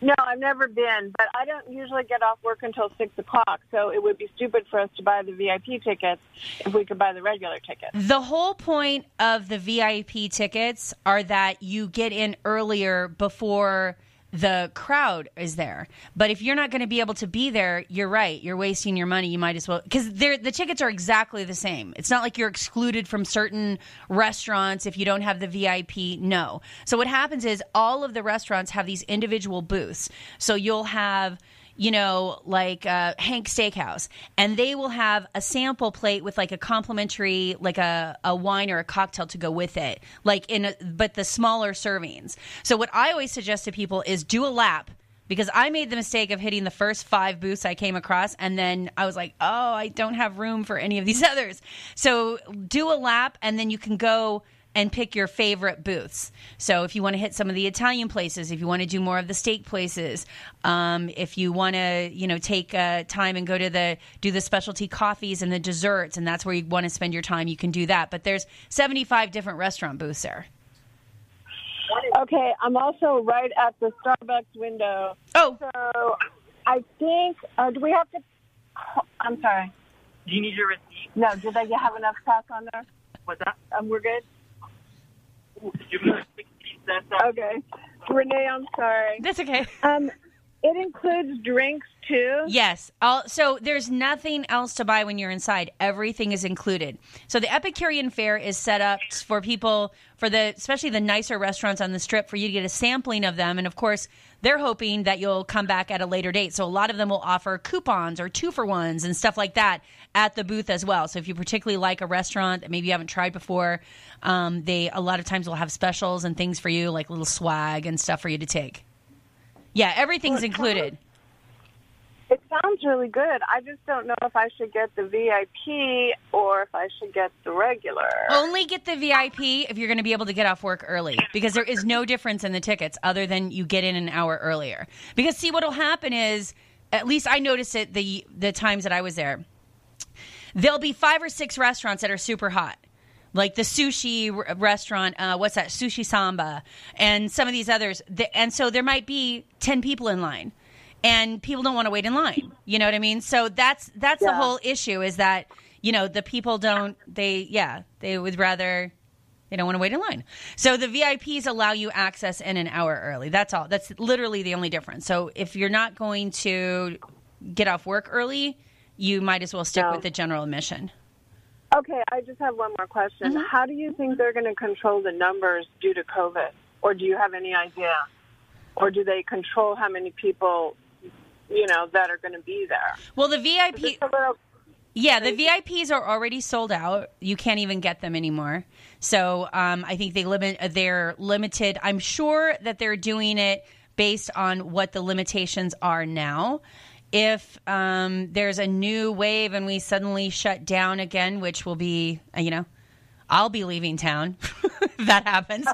No, I've never been, but I don't usually get off work until six o'clock, so it would be stupid for us to buy the VIP tickets if we could buy the regular tickets. The whole point of the VIP tickets are that you get in earlier before the crowd is there. But if you're not going to be able to be there, you're right. You're wasting your money. You might as well because the tickets are exactly the same. It's not like you're excluded from certain restaurants if you don't have the VIP. No. So what happens is all of the restaurants have these individual booths. So you'll have you know, like uh, Hank Steakhouse, and they will have a sample plate with like a complimentary, like a, a wine or a cocktail to go with it, like in, a, but the smaller servings. So what I always suggest to people is do a lap because I made the mistake of hitting the first five booths I came across, and then I was like, oh, I don't have room for any of these others. So do a lap, and then you can go and pick your favorite booths. So if you want to hit some of the Italian places, if you want to do more of the steak places, um, if you want to, you know, take uh, time and go to the do the specialty coffees and the desserts, and that's where you want to spend your time, you can do that. But there's 75 different restaurant booths there. Okay, I'm also right at the Starbucks window. Oh, So I think, uh, do we have to? I'm sorry. Do you need your receipt? No, did I have enough cash on there? What's that? Um, we're good. Give me 60 cents. out. Okay. Renee, I'm sorry. that's okay. Um, it includes drinks too. Yes. All, so there's nothing else to buy when you're inside. Everything is included. So the Epicurean Affair is set up for people, for the especially the nicer restaurants on the strip, for you to get a sampling of them. And of course, they're hoping that you'll come back at a later date. So a lot of them will offer coupons or two for ones and stuff like that at the booth as well. So if you particularly like a restaurant that maybe you haven't tried before, um, they a lot of times will have specials and things for you, like little swag and stuff for you to take. Yeah, everything's included. It sounds really good. I just don't know if I should get the VIP or if I should get the regular. Only get the VIP if you're going to be able to get off work early because there is no difference in the tickets other than you get in an hour earlier. Because see what'll happen is at least I noticed it the the times that I was there. There'll be five or six restaurants that are super hot. Like the sushi restaurant, uh, what's that? Sushi Samba, and some of these others. And so there might be 10 people in line and people don't want to wait in line. You know what I mean? So that's that's the whole issue is that you know the people don't they yeah they would rather they don't want to wait in line. So the VIPs allow you access in an hour early. That's all. That's literally the only difference. So if you're not going to get off work early, you might as well stick No. with the general admission. Okay, I just have one more question. Mm-hmm. How do you think they're going to control the numbers due to COVID? Or do you have any idea? Or do they control how many people, you know, that are going to be there? Well, the VIP Just a little, Yeah, the VIPs are already sold out. You can't even get them anymore. So um, I think they limit. They're limited. I'm sure that they're doing it based on what the limitations are now. If um, there's a new wave and we suddenly shut down again, which will be, uh, you know, I'll be leaving town that happens.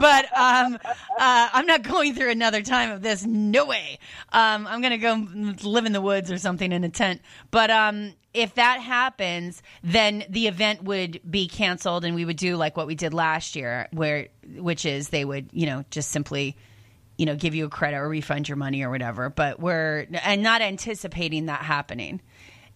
But um, uh, I'm not going through another time of this. No way. Um, I'm going to go live in the woods or something in a tent. But um, if that happens, then the event would be canceled, and we would do like what we did last year, where which is they would, you know, just simply you know, give you a credit or refund your money or whatever. But we're and not anticipating that happening.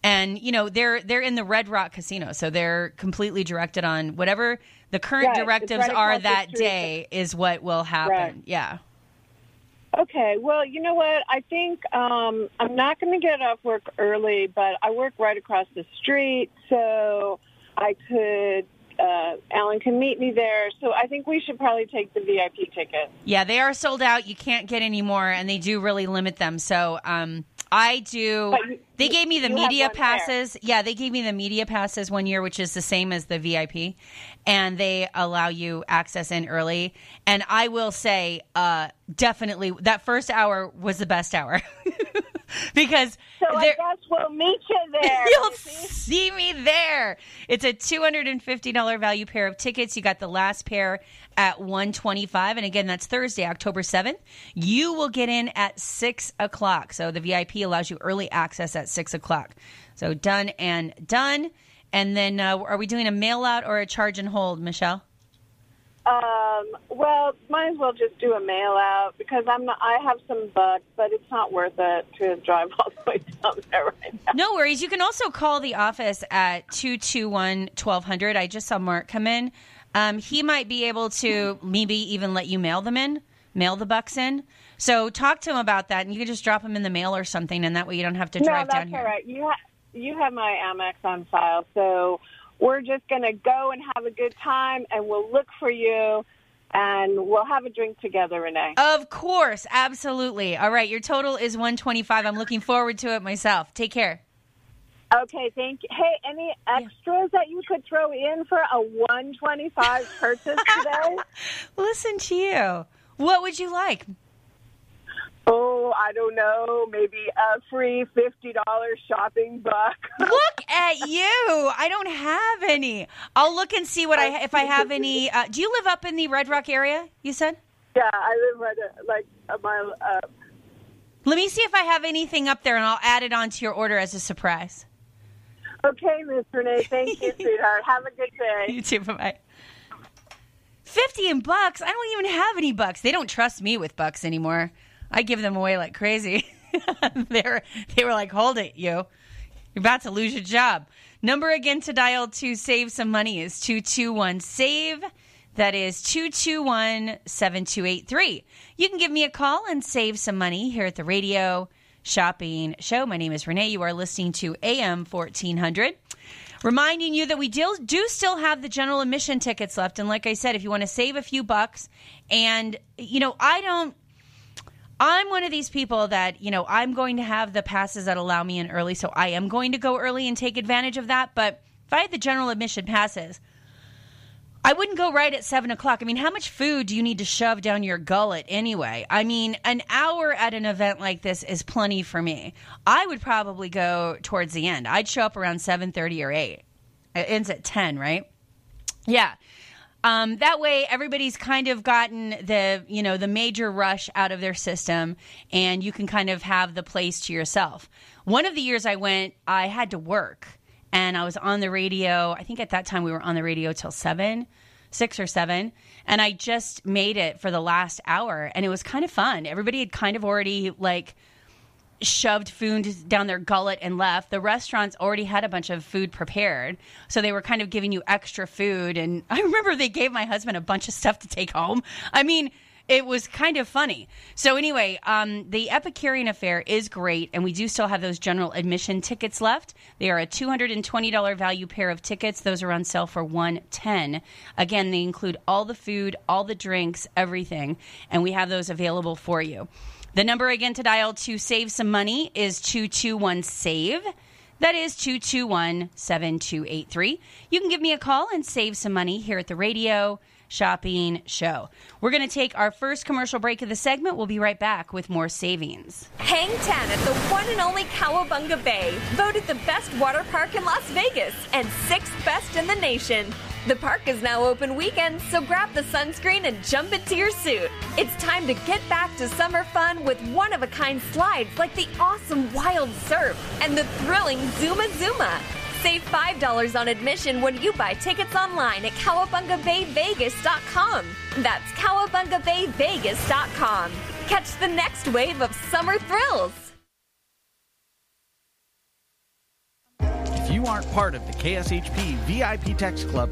And you know, they're they're in the Red Rock Casino, so they're completely directed on whatever the current Right, directives right are that day is what will happen. Right. Yeah. okay, well, you know what? I think um, I'm not going to get off work early, but I work right across the street, so I could. Uh, Alan can meet me there, so I think we should probably take the VIP ticket. Yeah, they are sold out. You can't get any more, and they do really limit them. So, um, I do. You- They gave me the media one there. passes. Yeah, they gave me the media passes one year, which is the same as the VIP, and they allow you access in early. And I will say, uh, definitely that first hour was the best hour because So I guess we'll meet you there. You'll see me there. It's a two hundred and fifty dollar value pair of tickets. You got the last pair at one twenty five, and again, that's Thursday, October seventh. You will get in at six o'clock. So the VIP allows you early access at six o'clock. So done and done. And then, uh, are we doing a mail out or a charge and hold, Michelle? Um, well, might as well just do a mail out because I'm not, I have some bucks, but it's not worth it to drive all the way down there right now. No worries. You can also call the office at 221 1200. I just saw Mark come in. Um, he might be able to maybe even let you mail them in, mail the bucks in. So talk to him about that, and you can just drop them in the mail or something, and that way you don't have to No, drive that's down here. all right. You ha- you have my Amex on file, so we're just going to go and have a good time, and we'll look for you and we'll have a drink together, Renee. Of course, absolutely. All right, your total is 125. I'm looking forward to it myself. Take care. Okay, thank you. Hey, any extras that you could throw in for a 125 purchase today? Listen to you. What would you like? Oh, I don't know, maybe a free $50 shopping buck. Look at you. I don't have any. I'll look and see what I if I have any. Uh, do you live up in the Red Rock area? You said. yeah, I live right a, like a mile up. Let me see if I have anything up there, and I'll add it onto your order as a surprise. Okay, Miss Renee, thank you, sweetheart. Have a good day. You too. Bye bye. Fifty in bucks. I don't even have any bucks. They don't trust me with bucks anymore. I give them away like crazy. They're they were like, "Hold it, you. You're about to lose your job." Number again to dial to save some money is two two one save. That is 221 7283. You can give me a call and save some money here at the radio shopping show. My name is Renee. You are listening to AM 1400. Reminding you that we do, do still have the general admission tickets left. And like I said, if you want to save a few bucks, and, you know, I don't. I'm one of these people that, you know, I'm going to have the passes that allow me in early. So I am going to go early and take advantage of that. But if I had the general admission passes, I wouldn't go right at seven o'clock. I mean, how much food do you need to shove down your gullet anyway? I mean, an hour at an event like this is plenty for me. I would probably go towards the end. I'd show up around seven thirty or eight. It ends at ten, right? Yeah. Um, that way, everybody's kind of gotten the you know the major rush out of their system, and you can kind of have the place to yourself. One of the years I went, I had to work, and I was on the radio. I think at that time we were on the radio till seven, six or seven, and I just made it for the last hour, and it was kind of fun. Everybody had kind of already like shoved food down their gullet and left. The restaurants already had a bunch of food prepared. So they were kind of giving you extra food. And I remember they gave my husband a bunch of stuff to take home. I mean, it was kind of funny. So anyway, um, the Epicurean Affair is great, and we do still have those general admission tickets left. They are a two hundred and twenty dollar value pair of tickets. Those are on sale for one ten. Again, they include all the food, all the drinks, everything, and we have those available for you. The number again to dial to save some money is 221 SAVE. That is 221 7283. You can give me a call and save some money here at the radio shopping show. We're going to take our first commercial break of the segment. We'll be right back with more savings. Hang 10 at the one and only Cowabunga Bay, voted the best water park in Las Vegas and sixth best in the nation. The park is now open weekends, so grab the sunscreen and jump into your suit. It's time to get back to summer fun with one of a kind slides like the awesome Wild Surf and the thrilling Zuma Zuma. Save $5 on admission when you buy tickets online at cowabungabayvegas.com. That's cowabungabayvegas.com. Catch the next wave of summer thrills. If you aren't part of the KSHP VIP Text Club,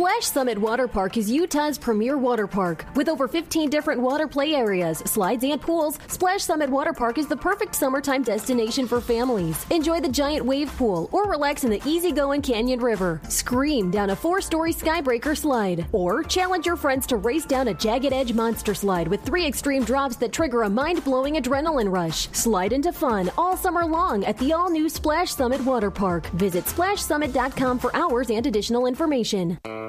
Splash Summit Water Park is Utah's premier water park. With over 15 different water play areas, slides, and pools, Splash Summit Water Park is the perfect summertime destination for families. Enjoy the giant wave pool or relax in the easygoing Canyon River. Scream down a four story skybreaker slide. Or challenge your friends to race down a jagged edge monster slide with three extreme drops that trigger a mind blowing adrenaline rush. Slide into fun all summer long at the all new Splash Summit Water Park. Visit splashsummit.com for hours and additional information.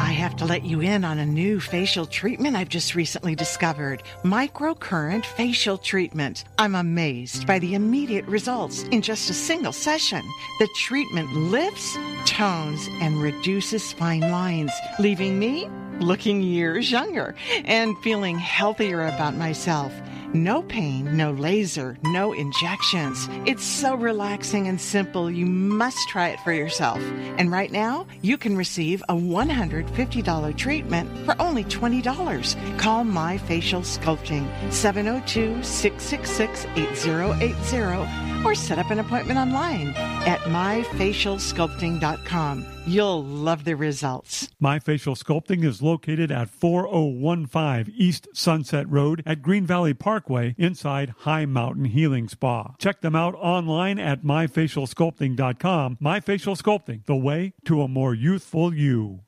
I have to let you in on a new facial treatment I've just recently discovered microcurrent facial treatment. I'm amazed by the immediate results in just a single session. The treatment lifts, tones, and reduces fine lines, leaving me looking years younger and feeling healthier about myself. No pain, no laser, no injections. It's so relaxing and simple. You must try it for yourself. And right now, you can receive a $150 treatment for only $20. Call My Facial Sculpting 702 666 8080 or set up an appointment online at myfacialsculpting.com. You'll love the results. My Facial Sculpting is located at 4015 East Sunset Road at Green Valley Parkway inside High Mountain Healing Spa. Check them out online at myfacialsculpting.com. My Facial Sculpting, the way to a more youthful you.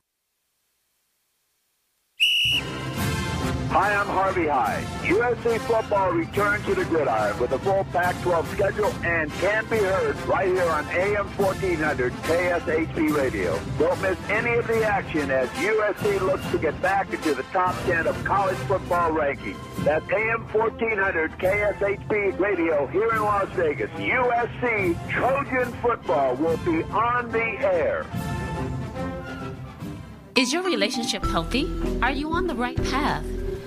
Hi, I'm Harvey Hyde. USC football returns to the gridiron with a full Pac-12 schedule and can be heard right here on AM 1400 KSHP Radio. Don't miss any of the action as USC looks to get back into the top 10 of college football rankings. That's AM 1400 KSHP Radio here in Las Vegas. USC Trojan football will be on the air. Is your relationship healthy? Are you on the right path?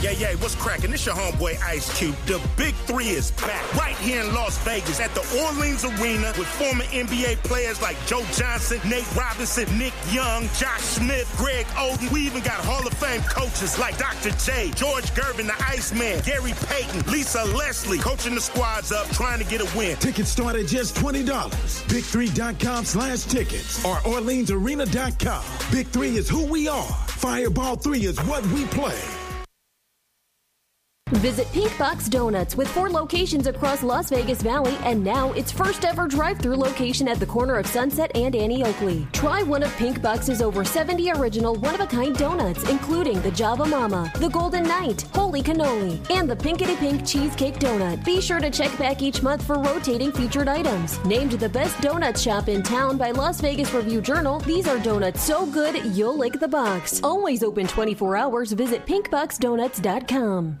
Yeah, yeah, what's cracking? It's your homeboy Ice Cube. The Big Three is back right here in Las Vegas at the Orleans Arena with former NBA players like Joe Johnson, Nate Robinson, Nick Young, Josh Smith, Greg Oden. We even got Hall of Fame coaches like Dr. J, George Gervin, the Iceman, Gary Payton, Lisa Leslie, coaching the squads up, trying to get a win. Tickets start at just $20. Big3.com slash tickets or OrleansArena.com. Big Three is who we are. Fireball 3 is what we play. Visit Pink Box Donuts with four locations across Las Vegas Valley and now its first ever drive-through location at the corner of Sunset and Annie Oakley. Try one of Pink Box's over 70 original one-of-a-kind donuts, including the Java Mama, the Golden Knight, Holy Cannoli, and the Pinkity Pink Cheesecake Donut. Be sure to check back each month for rotating featured items. Named the best donut shop in town by Las Vegas Review Journal, these are donuts so good you'll lick the box. Always open 24 hours. Visit pinkboxdonuts.com.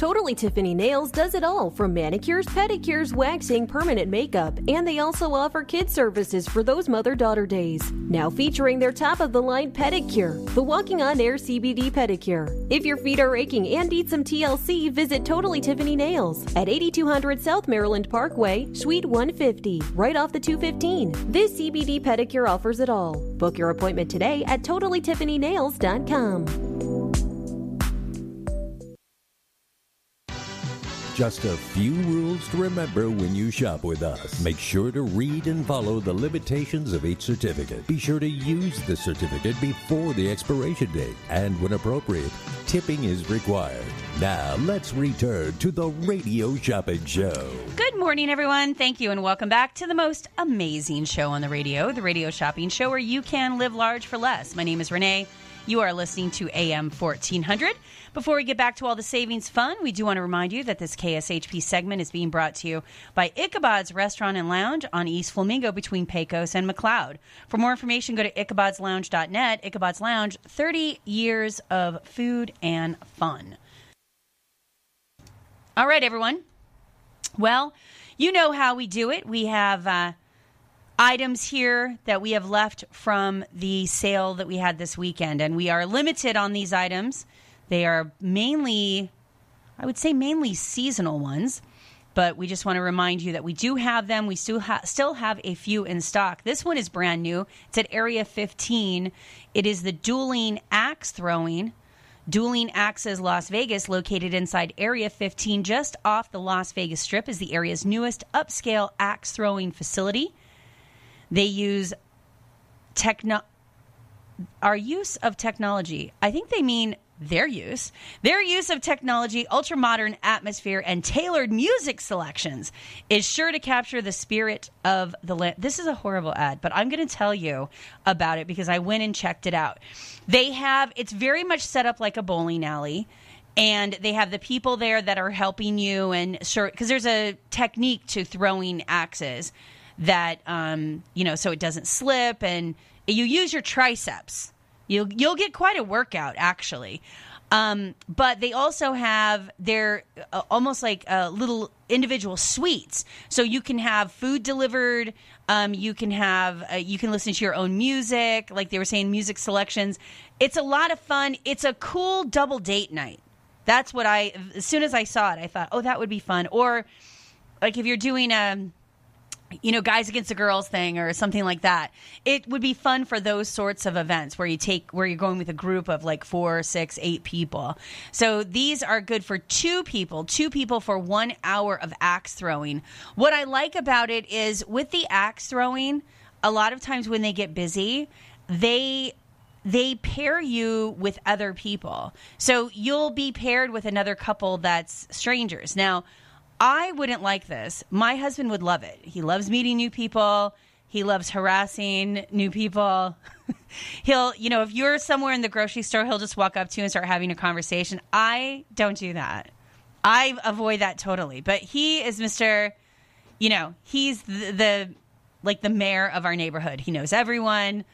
Totally Tiffany Nails does it all from manicures, pedicures, waxing, permanent makeup, and they also offer kid services for those mother daughter days. Now featuring their top of the line pedicure, the Walking on Air CBD pedicure. If your feet are aching and need some TLC, visit Totally Tiffany Nails at 8200 South Maryland Parkway, Suite 150, right off the 215. This CBD pedicure offers it all. Book your appointment today at TotallyTiffanyNails.com. Just a few rules to remember when you shop with us. Make sure to read and follow the limitations of each certificate. Be sure to use the certificate before the expiration date. And when appropriate, tipping is required. Now, let's return to the Radio Shopping Show. Good morning, everyone. Thank you, and welcome back to the most amazing show on the radio, the Radio Shopping Show, where you can live large for less. My name is Renee. You are listening to AM 1400. Before we get back to all the savings fun, we do want to remind you that this KSHP segment is being brought to you by Ichabod's Restaurant and Lounge on East Flamingo between Pecos and McLeod. For more information, go to ichabod'slounge.net. Ichabod's Lounge, 30 years of food and fun. All right, everyone. Well, you know how we do it. We have uh, items here that we have left from the sale that we had this weekend, and we are limited on these items. They are mainly, I would say, mainly seasonal ones, but we just want to remind you that we do have them. We still, ha- still have a few in stock. This one is brand new. It's at Area 15. It is the dueling axe throwing. Dueling Axes Las Vegas, located inside Area 15, just off the Las Vegas Strip, is the area's newest upscale axe throwing facility. They use techno our use of technology. I think they mean their use, their use of technology, ultra modern atmosphere, and tailored music selections is sure to capture the spirit of the land. This is a horrible ad, but I'm going to tell you about it because I went and checked it out. They have, it's very much set up like a bowling alley. And they have the people there that are helping you, and sure, because there's a technique to throwing axes that, um, you know, so it doesn't slip, and you use your triceps You'll you'll get quite a workout actually. Um, but they also have their uh, almost like uh, little individual suites, so you can have food delivered. Um, you can have uh, you can listen to your own music, like they were saying, music selections. It's a lot of fun. It's a cool double date night. That's what I. As soon as I saw it, I thought, oh, that would be fun. Or like if you're doing a um, you know, guys against the girls thing or something like that. It would be fun for those sorts of events where you take where you're going with a group of like four, six, eight people. So these are good for two people, two people for one hour of axe throwing. What I like about it is with the axe throwing, a lot of times when they get busy, they they pair you with other people. So you'll be paired with another couple that's strangers. Now, I wouldn't like this. My husband would love it. He loves meeting new people. He loves harassing new people. he'll, you know, if you're somewhere in the grocery store, he'll just walk up to you and start having a conversation. I don't do that. I avoid that totally. But he is Mr. You know, he's the, the like the mayor of our neighborhood. He knows everyone.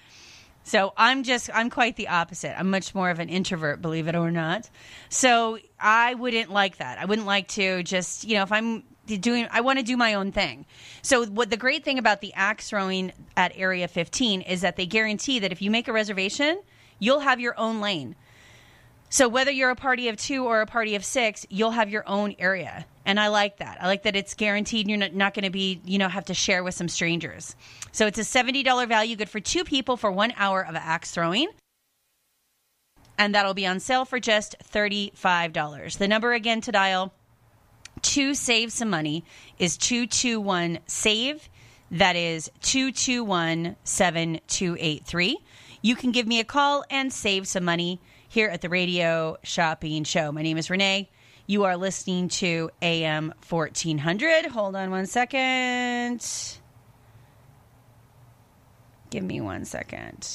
So I'm just, I'm quite the opposite. I'm much more of an introvert, believe it or not. So I wouldn't like that. I wouldn't like to just, you know, if I'm doing, I want to do my own thing. So what the great thing about the axe throwing at Area 15 is that they guarantee that if you make a reservation, you'll have your own lane. So whether you're a party of two or a party of six, you'll have your own area. And I like that. I like that it's guaranteed. You're not, going to be, you know, have to share with some strangers. So it's a $70 value, good for two people for one hour of axe throwing. And that'll be on sale for just $35. The number again to dial to save some money is 221 SAVE. That is 221 7283. You can give me a call and save some money here at the Radio Shopping Show. My name is Renee. You are listening to AM 1400. Hold on one second. Give me one second.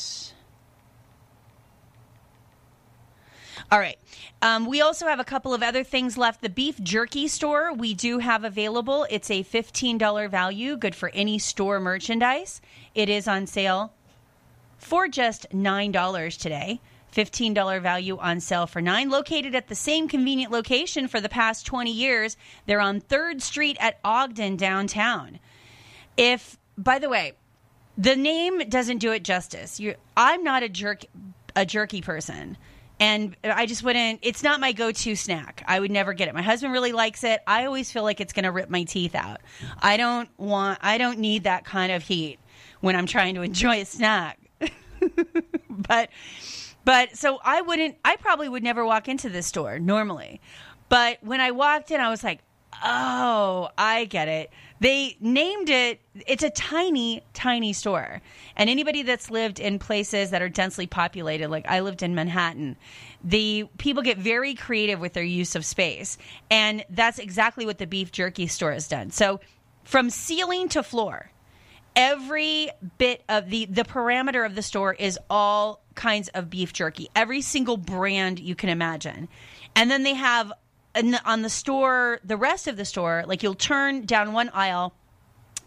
All right. Um, we also have a couple of other things left. The beef jerky store we do have available. It's a $15 value, good for any store merchandise. It is on sale for just $9 today. $15 value on sale for nine. Located at the same convenient location for the past 20 years, they're on 3rd Street at Ogden downtown. If, by the way, the name doesn't do it justice. You, I'm not a jerk, a jerky person and I just wouldn't. It's not my go-to snack. I would never get it. My husband really likes it. I always feel like it's going to rip my teeth out. I don't want. I don't need that kind of heat when I'm trying to enjoy a snack. but but so I wouldn't, I probably would never walk into this store normally. But when I walked in, I was like, Oh, I get it. They named it, it's a tiny, tiny store. And anybody that's lived in places that are densely populated, like I lived in Manhattan, the people get very creative with their use of space. And that's exactly what the beef jerky store has done. So from ceiling to floor, every bit of the the parameter of the store is all kinds of beef jerky. Every single brand you can imagine. And then they have on the store the rest of the store like you'll turn down one aisle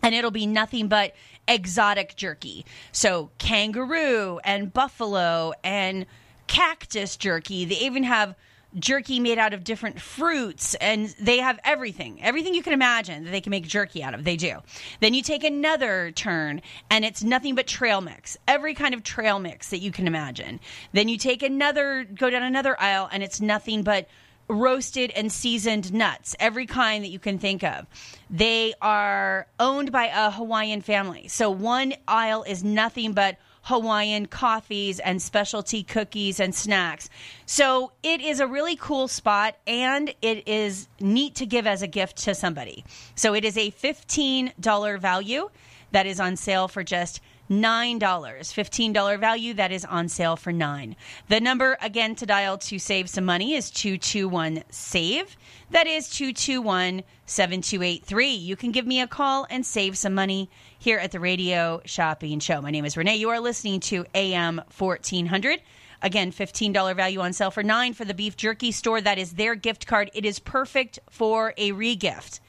and it'll be nothing but exotic jerky. So kangaroo and buffalo and cactus jerky. They even have jerky made out of different fruits and they have everything everything you can imagine that they can make jerky out of. They do. Then you take another turn and it's nothing but trail mix every kind of trail mix that you can imagine. Then you take another go down another aisle and it's nothing but roasted and seasoned nuts every kind that you can think of. They are owned by a hawaiian family so one aisle is nothing but Hawaiian coffees and specialty cookies and snacks. So it is a really cool spot and it is neat to give as a gift to somebody. So it is a $15 value that is on sale for just $9. $15 value that is on sale for 9. The number again to dial to save some money is 221 save. That is 221 7283. You can give me a call and save some money here at the Radio Shopping Show. My name is Renee. You are listening to AM 1400. Again, $15 value on sale for 9 for the beef jerky store. That is their gift card. It is perfect for a regift.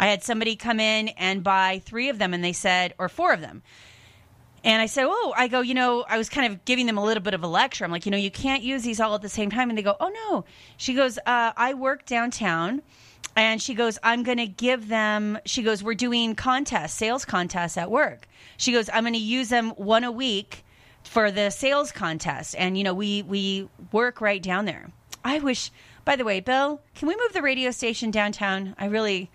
I had somebody come in and buy 3 of them and they said or 4 of them. And I said, Oh, I go, you know, I was kind of giving them a little bit of a lecture. I'm like, you know, you can't use these all at the same time. And they go, Oh, no. She goes, uh, I work downtown. And she goes, I'm going to give them, she goes, we're doing contests, sales contests at work. She goes, I'm going to use them one a week for the sales contest. And, you know, we, we work right down there. I wish, by the way, Bill, can we move the radio station downtown? I really,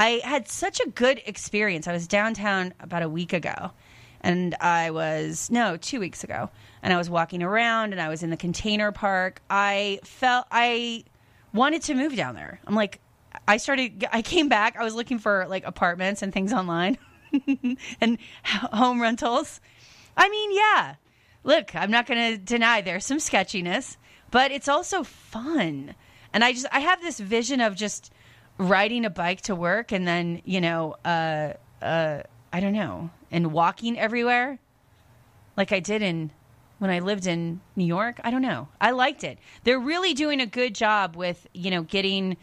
I had such a good experience. I was downtown about a week ago and I was no two weeks ago, and I was walking around, and I was in the container park. I felt I wanted to move down there. I'm like, I started. I came back. I was looking for like apartments and things online, and home rentals. I mean, yeah. Look, I'm not going to deny there's some sketchiness, but it's also fun. And I just I have this vision of just riding a bike to work, and then you know, uh, uh, I don't know and walking everywhere like I did in when I lived in New York. I don't know. I liked it. They're really doing a good job with, you know, getting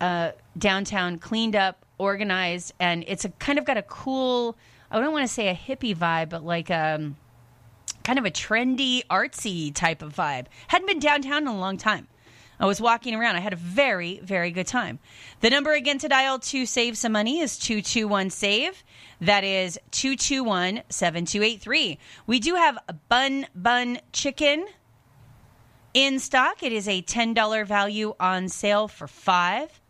uh, downtown cleaned up, organized, and it's a kind of got a cool, I don't want to say a hippie vibe, but like um kind of a trendy, artsy type of vibe. Hadn't been downtown in a long time. I was walking around. I had a very, very good time. The number again to dial to save some money is 221 SAVE. That is 221 7283. We do have Bun Bun Chicken in stock. It is a $10 value on sale for five.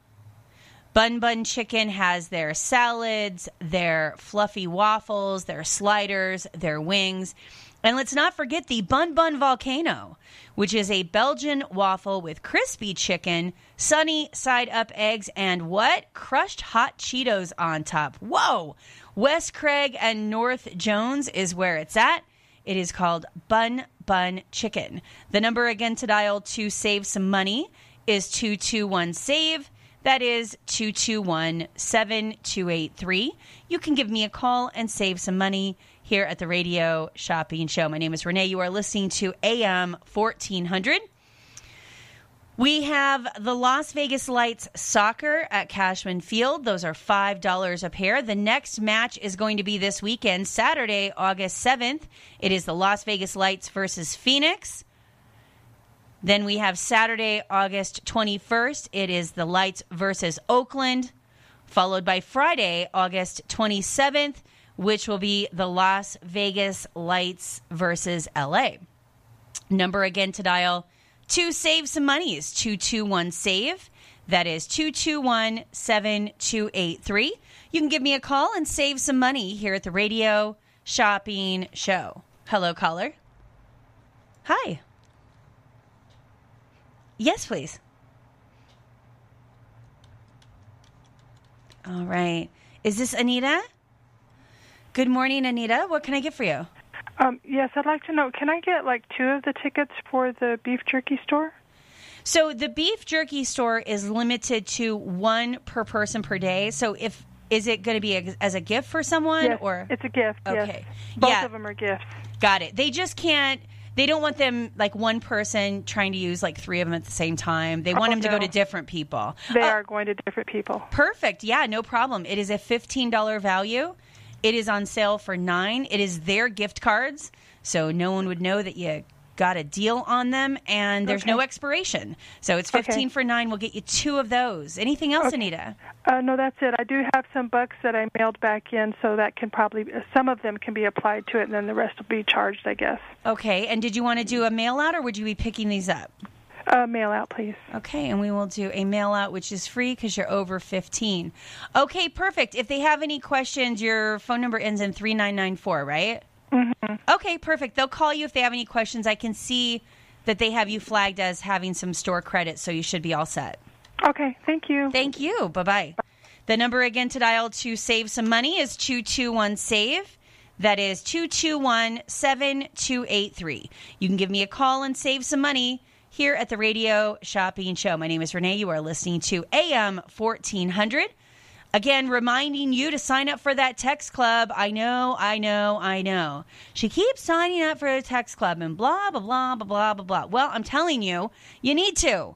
Bun Bun Chicken has their salads, their fluffy waffles, their sliders, their wings. And let's not forget the Bun Bun Volcano, which is a Belgian waffle with crispy chicken, sunny side up eggs, and what? Crushed hot Cheetos on top. Whoa! West Craig and North Jones is where it's at. It is called Bun Bun Chicken. The number again to dial to save some money is 221 SAVE. That is 221 7283. You can give me a call and save some money here at the Radio Shopping Show. My name is Renee. You are listening to AM 1400. We have the Las Vegas Lights soccer at Cashman Field. Those are $5 a pair. The next match is going to be this weekend, Saturday, August 7th. It is the Las Vegas Lights versus Phoenix. Then we have Saturday, August 21st. It is the Lights versus Oakland, followed by Friday, August 27th which will be the Las Vegas Lights versus LA. Number again to dial to save some money is 221 SAVE. That is 221 7283. You can give me a call and save some money here at the Radio Shopping Show. Hello, caller. Hi. Yes, please. All right. Is this Anita? Good morning, Anita. What can I get for you? Um, yes, I'd like to know. Can I get like two of the tickets for the beef jerky store? So the beef jerky store is limited to one per person per day. So if is it going to be a, as a gift for someone Yes, or it's a gift. yes. Okay. Both Yeah. of them are gifts. Got it. They just can't. They don't want them like one person trying to use like three of them at the same time. They want Oh, them to go to different people. They Oh, are going to different people. Perfect. Yeah, no problem. It is a $15 value. It is on sale for 9. It is their gift cards, so no one would know that you got a deal on them and there's no expiration. So it's 15 Okay. for 9. We'll get you two of those. Anything else, Okay. Anita? Uh, no, that's it. I do have some bucks that I mailed back in, so that can probably some of them can be applied to it, and then the rest will be charged, I guess. Okay, and did you want to do a mail out or would you be picking these up? Uh, mail out, please. Okay, and we will do a mail out, which is free because you're over 15. Okay, perfect. If they have any questions, your phone number ends in 3994, right? Mm-hmm. Okay, perfect. They'll call you if they have any questions. I can see that they have you flagged as having some store credit, so you should be all set. Okay, thank you. Thank you. Bye bye. The number again to dial to save some money is 221 SAVE. That is 221 7283. You can give me a call and save some money here at the Radio Shopping Show. My name is Renee. You are listening to AM 1400. Again, reminding you to sign up for that text club. I know, I know, I know. She keeps signing up for the text club and blah, blah, blah, blah, blah, blah, blah. Well, I'm telling you, you need to.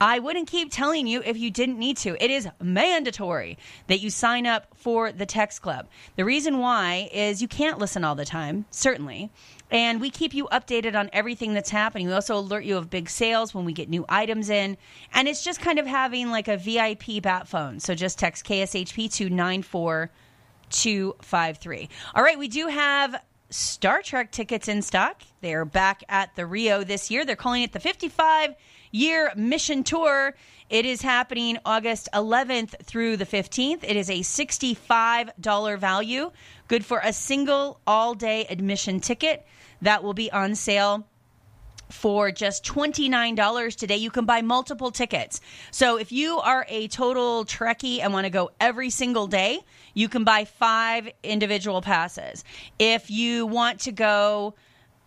I wouldn't keep telling you if you didn't need to. It is mandatory that you sign up for the text club. The reason why is you can't listen all the time, certainly. And we keep you updated on everything that's happening. We also alert you of big sales when we get new items in. And it's just kind of having like a VIP bat phone. So just text KSHP to 94253. All right, we do have Star Trek tickets in stock. They're back at the Rio this year. They're calling it the 55 year mission tour. It is happening August 11th through the 15th. It is a $65 value, good for a single all day admission ticket. That will be on sale for just $29 today. You can buy multiple tickets. So if you are a total Trekkie and want to go every single day, you can buy five individual passes. If you want to go,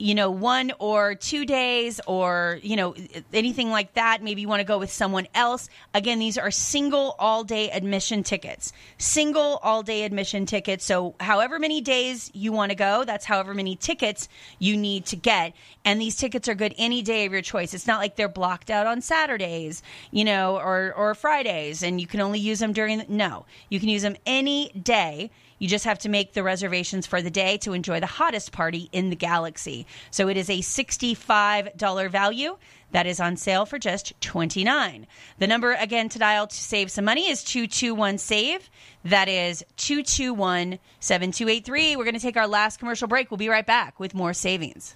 you know, one or two days or, you know, anything like that, maybe you want to go with someone else. Again, these are single all day admission tickets. Single all day admission tickets. So, however many days you want to go, that's however many tickets you need to get. And these tickets are good any day of your choice. It's not like they're blocked out on Saturdays, you know, or, or Fridays and you can only use them during the, no, you can use them any day. You just have to make the reservations for the day to enjoy the hottest party in the galaxy. So it is a $65 value that is on sale for just 29. The number again to dial to save some money is 221 save. That is 221 7283. We're going to take our last commercial break. We'll be right back with more savings.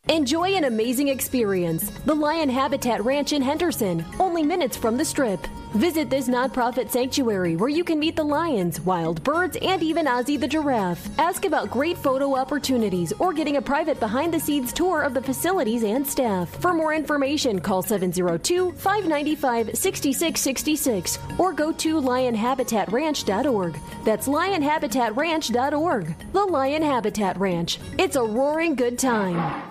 Enjoy an amazing experience. The Lion Habitat Ranch in Henderson, only minutes from the strip. Visit this nonprofit sanctuary where you can meet the lions, wild birds, and even Ozzy the giraffe. Ask about great photo opportunities or getting a private behind the scenes tour of the facilities and staff. For more information, call 702 595 6666 or go to lionhabitatranch.org. That's lionhabitatranch.org. The Lion Habitat Ranch. It's a roaring good time.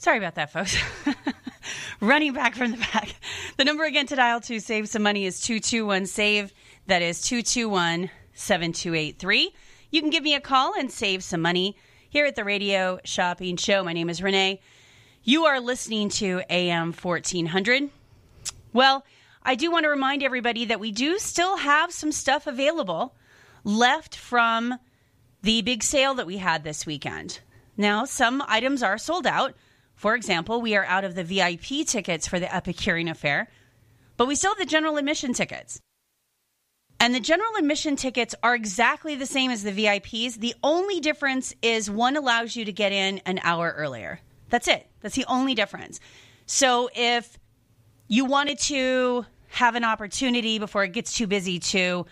Sorry about that, folks. Running back from the back. The number again to dial to save some money is 221 SAVE. That is 221 7283. You can give me a call and save some money here at the Radio Shopping Show. My name is Renee. You are listening to AM 1400. Well, I do want to remind everybody that we do still have some stuff available left from the big sale that we had this weekend. Now, some items are sold out. For example, we are out of the VIP tickets for the Epicurean Affair, but we still have the general admission tickets. And the general admission tickets are exactly the same as the VIPs. The only difference is one allows you to get in an hour earlier. That's it. That's the only difference. So if you wanted to have an opportunity before it gets too busy to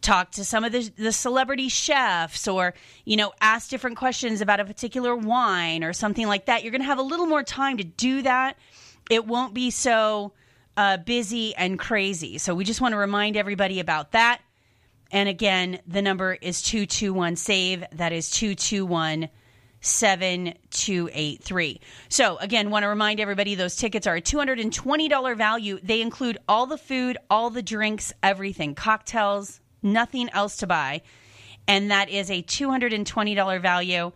talk to some of the, the celebrity chefs or you know ask different questions about a particular wine or something like that. You're going to have a little more time to do that. It won't be so uh, busy and crazy. So we just want to remind everybody about that. And again the number is 221 save. That is 221 7283. So, again, want to remind everybody those tickets are a $220 value. They include all the food, all the drinks, everything, cocktails, nothing else to buy. And that is a $220 value.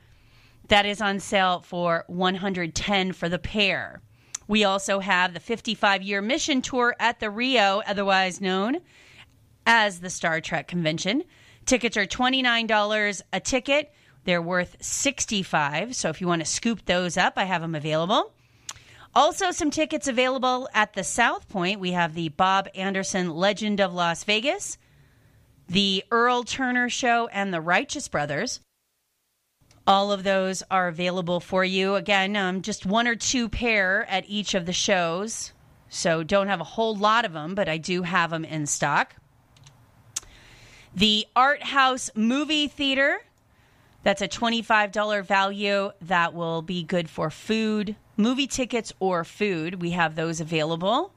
That is on sale for 110 for the pair. We also have the 55 year mission tour at the Rio, otherwise known as the Star Trek convention. Tickets are $29 a ticket. They're worth 65. So if you want to scoop those up, I have them available. Also, some tickets available at the South Point. We have the Bob Anderson Legend of Las Vegas, the Earl Turner Show, and the Righteous Brothers. All of those are available for you. Again, um, just one or two pair at each of the shows. So don't have a whole lot of them, but I do have them in stock. The Art House Movie Theater. That's a $25 value that will be good for food, movie tickets, or food. We have those available.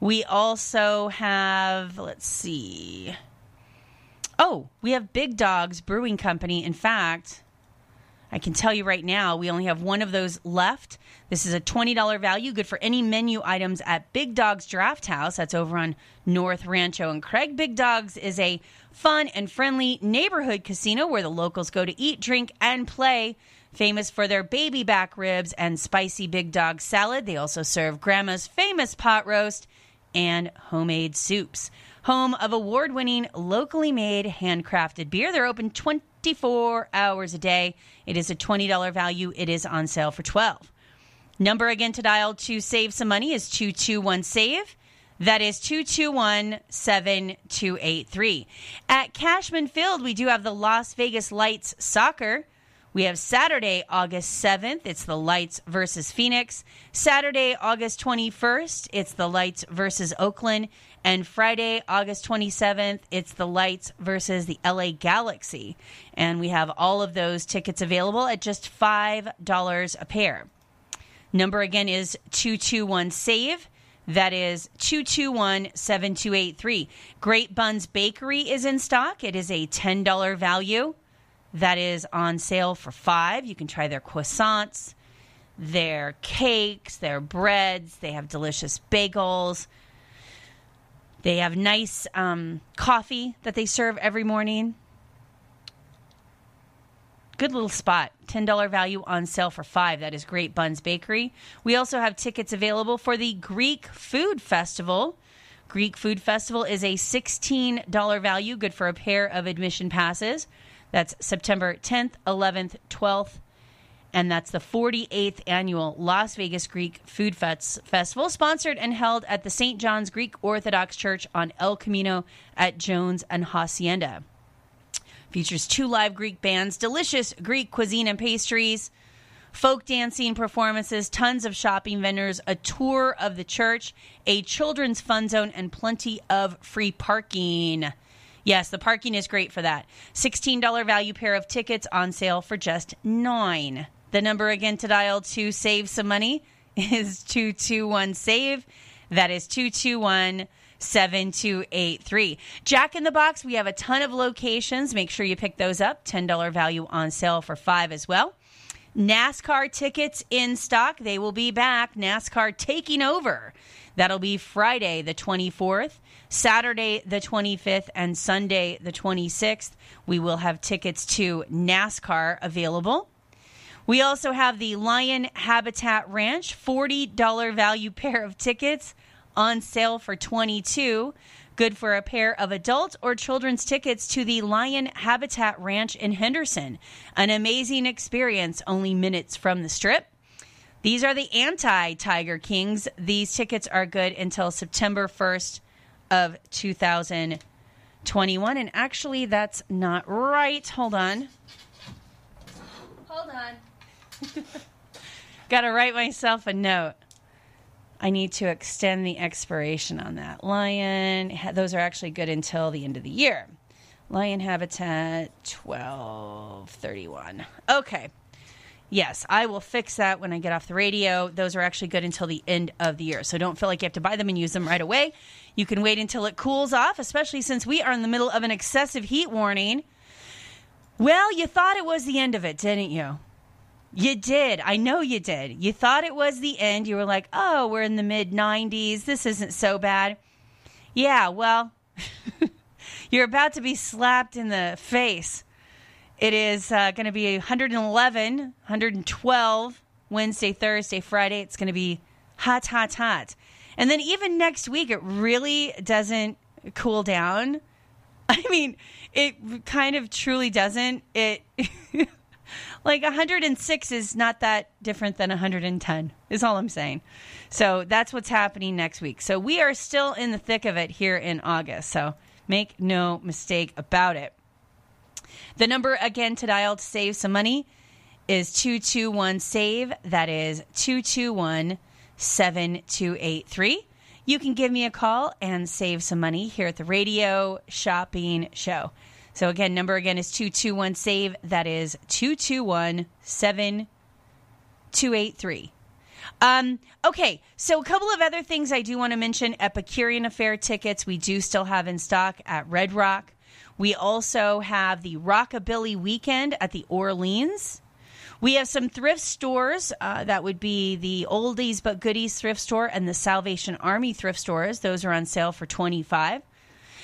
We also have, let's see. Oh, we have Big Dogs Brewing Company. In fact, I can tell you right now, we only have one of those left. This is a $20 value, good for any menu items at Big Dogs Draft House. That's over on North Rancho and Craig. Big Dogs is a fun and friendly neighborhood casino where the locals go to eat, drink, and play. Famous for their baby back ribs and spicy Big Dog salad. They also serve Grandma's famous pot roast and homemade soups. Home of award winning, locally made, handcrafted beer. They're open 24 24 hours a day. It is a $20 value. It is on sale for 12. Number again to dial to save some money is 221 save. That is 221 7283. At Cashman Field, we do have the Las Vegas Lights soccer. We have Saturday, August 7th. It's the Lights versus Phoenix. Saturday, August 21st. It's the Lights versus Oakland. And Friday, August 27th, it's the Lights versus the LA Galaxy. And we have all of those tickets available at just $5 a pair. Number again is 221 SAVE. That is 221 7283. Great Buns Bakery is in stock. It is a $10 value. That is on sale for five. You can try their croissants, their cakes, their breads. They have delicious bagels. They have nice um, coffee that they serve every morning. Good little spot. $10 value on sale for five. That is Great Buns Bakery. We also have tickets available for the Greek Food Festival. Greek Food Festival is a $16 value, good for a pair of admission passes. That's September 10th, 11th, 12th, and that's the 48th annual Las Vegas Greek Food Fest- Festival, sponsored and held at the St. John's Greek Orthodox Church on El Camino at Jones and Hacienda. Features two live Greek bands, delicious Greek cuisine and pastries, folk dancing performances, tons of shopping vendors, a tour of the church, a children's fun zone, and plenty of free parking. Yes, the parking is great for that. $16 value pair of tickets on sale for just 9. The number again to dial to save some money is 221 save. That is 221 7283. Jack in the Box, we have a ton of locations. Make sure you pick those up. $10 value on sale for 5 as well. NASCAR tickets in stock. They will be back. NASCAR taking over. That'll be Friday the 24th, Saturday the 25th, and Sunday the 26th. We will have tickets to NASCAR available. We also have the Lion Habitat Ranch $40 value pair of tickets on sale for 22 good for a pair of adult or children's tickets to the Lion Habitat Ranch in Henderson. An amazing experience only minutes from the strip. These are the anti Tiger Kings. These tickets are good until September 1st of 2021. And actually, that's not right. Hold on. Hold on. Got to write myself a note. I need to extend the expiration on that. Lion, those are actually good until the end of the year. Lion Habitat 1231. Okay. Yes, I will fix that when I get off the radio. Those are actually good until the end of the year. So don't feel like you have to buy them and use them right away. You can wait until it cools off, especially since we are in the middle of an excessive heat warning. Well, you thought it was the end of it, didn't you? You did. I know you did. You thought it was the end. You were like, oh, we're in the mid 90s. This isn't so bad. Yeah, well, you're about to be slapped in the face. It is uh, going to be 111, 112 Wednesday, Thursday, Friday. It's going to be hot, hot, hot. And then even next week, it really doesn't cool down. I mean, it kind of truly doesn't. It. like 106 is not that different than 110 is all i'm saying so that's what's happening next week so we are still in the thick of it here in august so make no mistake about it the number again to dial to save some money is 221 save that is 221 7283 you can give me a call and save some money here at the radio shopping show so again, number again is 221 save. That is 221 7283. Um, okay, so a couple of other things I do want to mention. Epicurean Affair tickets we do still have in stock at Red Rock. We also have the Rockabilly Weekend at the Orleans. We have some thrift stores. Uh, that would be the Oldies but Goodies thrift store and the Salvation Army thrift stores. Those are on sale for 25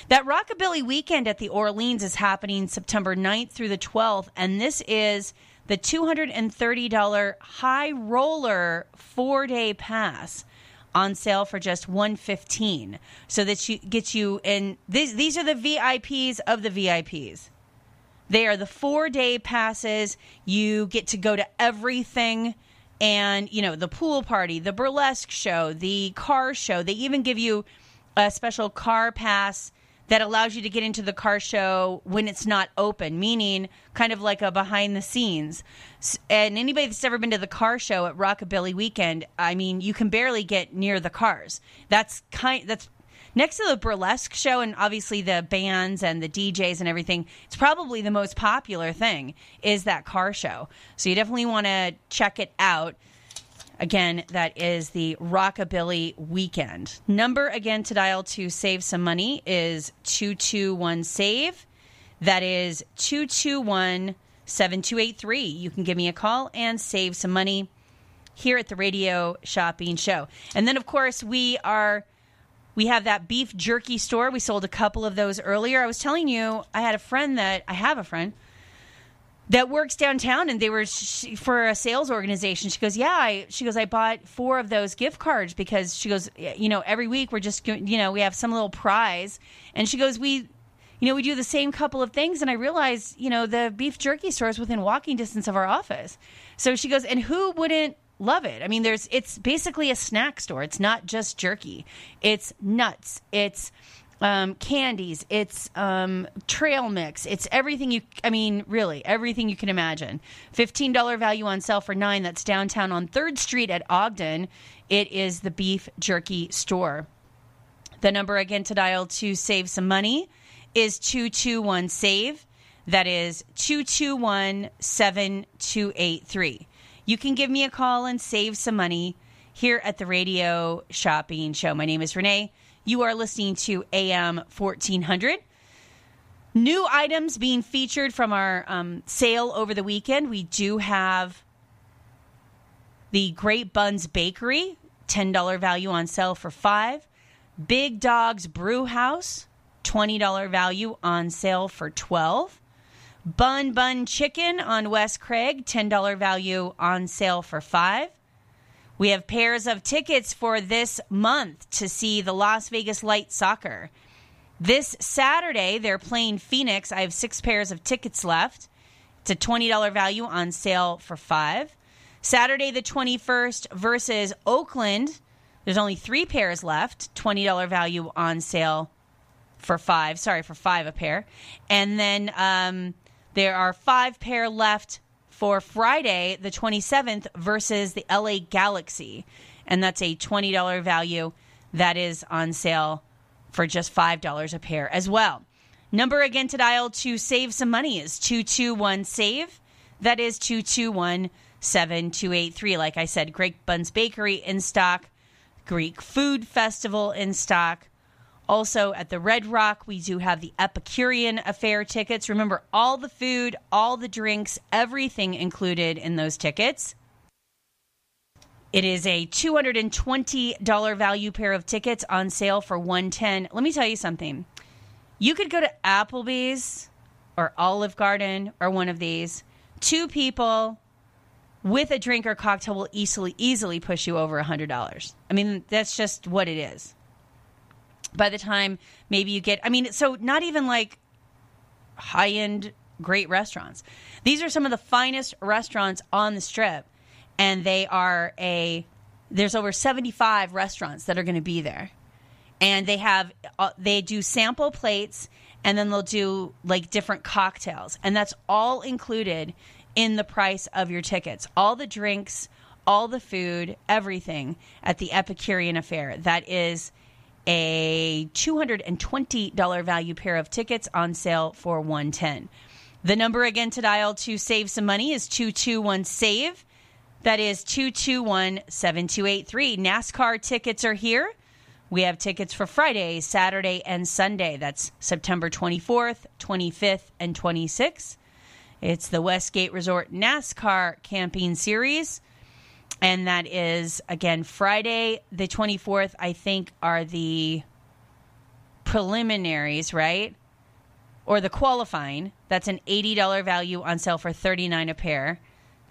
that Rockabilly weekend at the Orleans is happening September 9th through the 12th, and this is the $230 high roller four day pass on sale for just 115 so that you gets you in these these are the VIPs of the VIPs They are the four day passes. You get to go to everything and, you know, the pool party, the burlesque show, the car show. They even give you a special car pass that allows you to get into the car show when it's not open, meaning kind of like a behind the scenes. And anybody that's ever been to the car show at Rockabilly Weekend, I mean, you can barely get near the cars. That's kind that's next to the burlesque show and obviously the bands and the DJs and everything. It's probably the most popular thing is that car show. So you definitely want to check it out. Again, that is the Rockabilly Weekend. Number again to dial to save some money is 221 SAVE. That is 221 7283. You can give me a call and save some money here at the Radio Shopping Show. And then, of course, we are. We have that beef jerky store. We sold a couple of those earlier. I was telling you, I had a friend that I have a friend that works downtown and they were she, for a sales organization she goes yeah I, she goes i bought four of those gift cards because she goes you know every week we're just you know we have some little prize and she goes we you know we do the same couple of things and i realized you know the beef jerky store is within walking distance of our office. So she goes and who wouldn't love it? I mean there's it's basically a snack store. It's not just jerky. It's nuts. It's um, candies, it's um, trail mix, it's everything you, I mean, really, everything you can imagine. $15 value on sale for nine. That's downtown on 3rd Street at Ogden. It is the beef jerky store. The number again to dial to save some money is 221 SAVE. That is 221 7283. You can give me a call and save some money here at the Radio Shopping Show. My name is Renee. You are listening to AM 1400. New items being featured from our um, sale over the weekend. We do have the Great Buns Bakery, $10 value on sale for five. Big Dogs Brew House, $20 value on sale for 12. Bun Bun Chicken on West Craig, $10 value on sale for five. We have pairs of tickets for this month to see the Las Vegas Light Soccer. This Saturday, they're playing Phoenix. I have six pairs of tickets left. It's a $20 value on sale for five. Saturday, the 21st, versus Oakland. There's only three pairs left. $20 value on sale for five. Sorry, for five a pair. And then um, there are five pair left for Friday, the 27th, versus the LA Galaxy. And that's a $20 value that is on sale for just $5 a pair as well. Number again to dial to save some money is 221 SAVE. That is 221 7283. Like I said, Great Buns Bakery in stock, Greek Food Festival in stock. Also at the Red Rock, we do have the Epicurean Affair tickets. Remember, all the food, all the drinks, everything included in those tickets. It is a $220 value pair of tickets on sale for 110. Let me tell you something. You could go to Applebee's or Olive Garden or one of these. Two people with a drink or cocktail will easily easily push you over $100. I mean, that's just what it is by the time maybe you get i mean so not even like high end great restaurants. These are some of the finest restaurants on the strip and they are a there's over 75 restaurants that are going to be there. And they have uh, they do sample plates and then they'll do like different cocktails. And that's all included in the price of your tickets. All the drinks all the food everything at the epicurean affair. That is a $220 value pair of tickets on sale for 110 the number again to dial to save some money is 221 save. That is 221 7283 nascar tickets are here. We have tickets for friday saturday and sunday. That's september 24th 25th and 26th it's the westgate resort nascar camping series and that is again Friday the 24th I think are the preliminaries, right? Or the qualifying. That's an $80 value on sale for 39 a pair.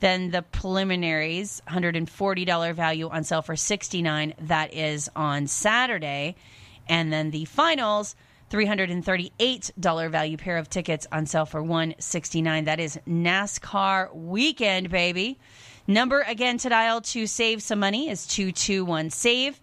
Then the preliminaries, $140 value on sale for 69. That is on Saturday. And then the finals, $338 value pair of tickets on sale for 169 That is NASCAR weekend, baby. Number again to dial to save some money is 221 SAVE.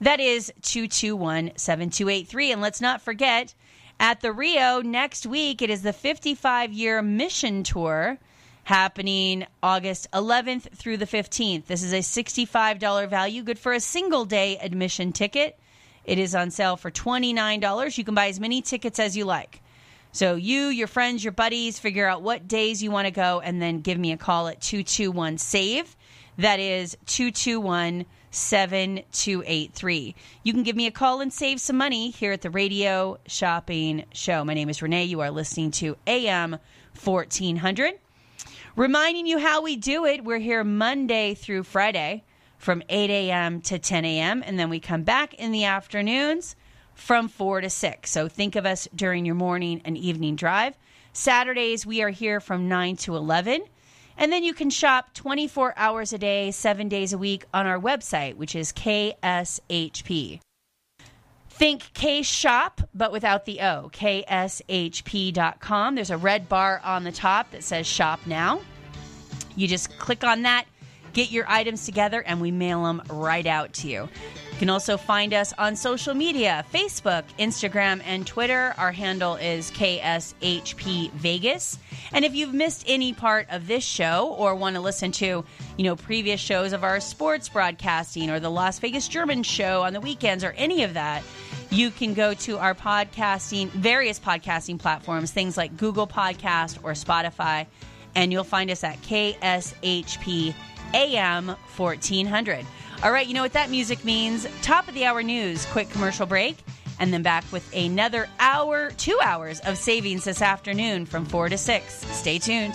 That is 221 7283. And let's not forget, at the Rio next week, it is the 55 year mission tour happening August 11th through the 15th. This is a $65 value, good for a single day admission ticket. It is on sale for $29. You can buy as many tickets as you like. So you, your friends, your buddies, figure out what days you want to go and then give me a call at 221 SAVE. That is 221 7283. You can give me a call and save some money here at the Radio Shopping Show. My name is Renee. You are listening to AM 1400. Reminding you how we do it. We're here Monday through Friday from 8 a.m. to 10 a.m., and then we come back in the afternoons from 4 to 6. So think of us during your morning and evening drive. Saturdays, we are here from 9 to 11. And then you can shop 24 hours a day, seven days a week on our website, which is KSHP. Think K Shop, but without the O. KSHP.com. There's a red bar on the top that says Shop Now. You just click on that, get your items together, and we mail them right out to you. You can also find us on social media Facebook, Instagram, and Twitter. Our handle is KSHP Vegas. And if you've missed any part of this show or want to listen to, you know, previous shows of our sports broadcasting or the Las Vegas German show on the weekends or any of that, you can go to our podcasting, various podcasting platforms, things like Google Podcast or Spotify, and you'll find us at KSHP AM 1400. All right, you know what that music means. Top of the hour news, quick commercial break, and then back with another hour, two hours of savings this afternoon from 4 to 6. Stay tuned.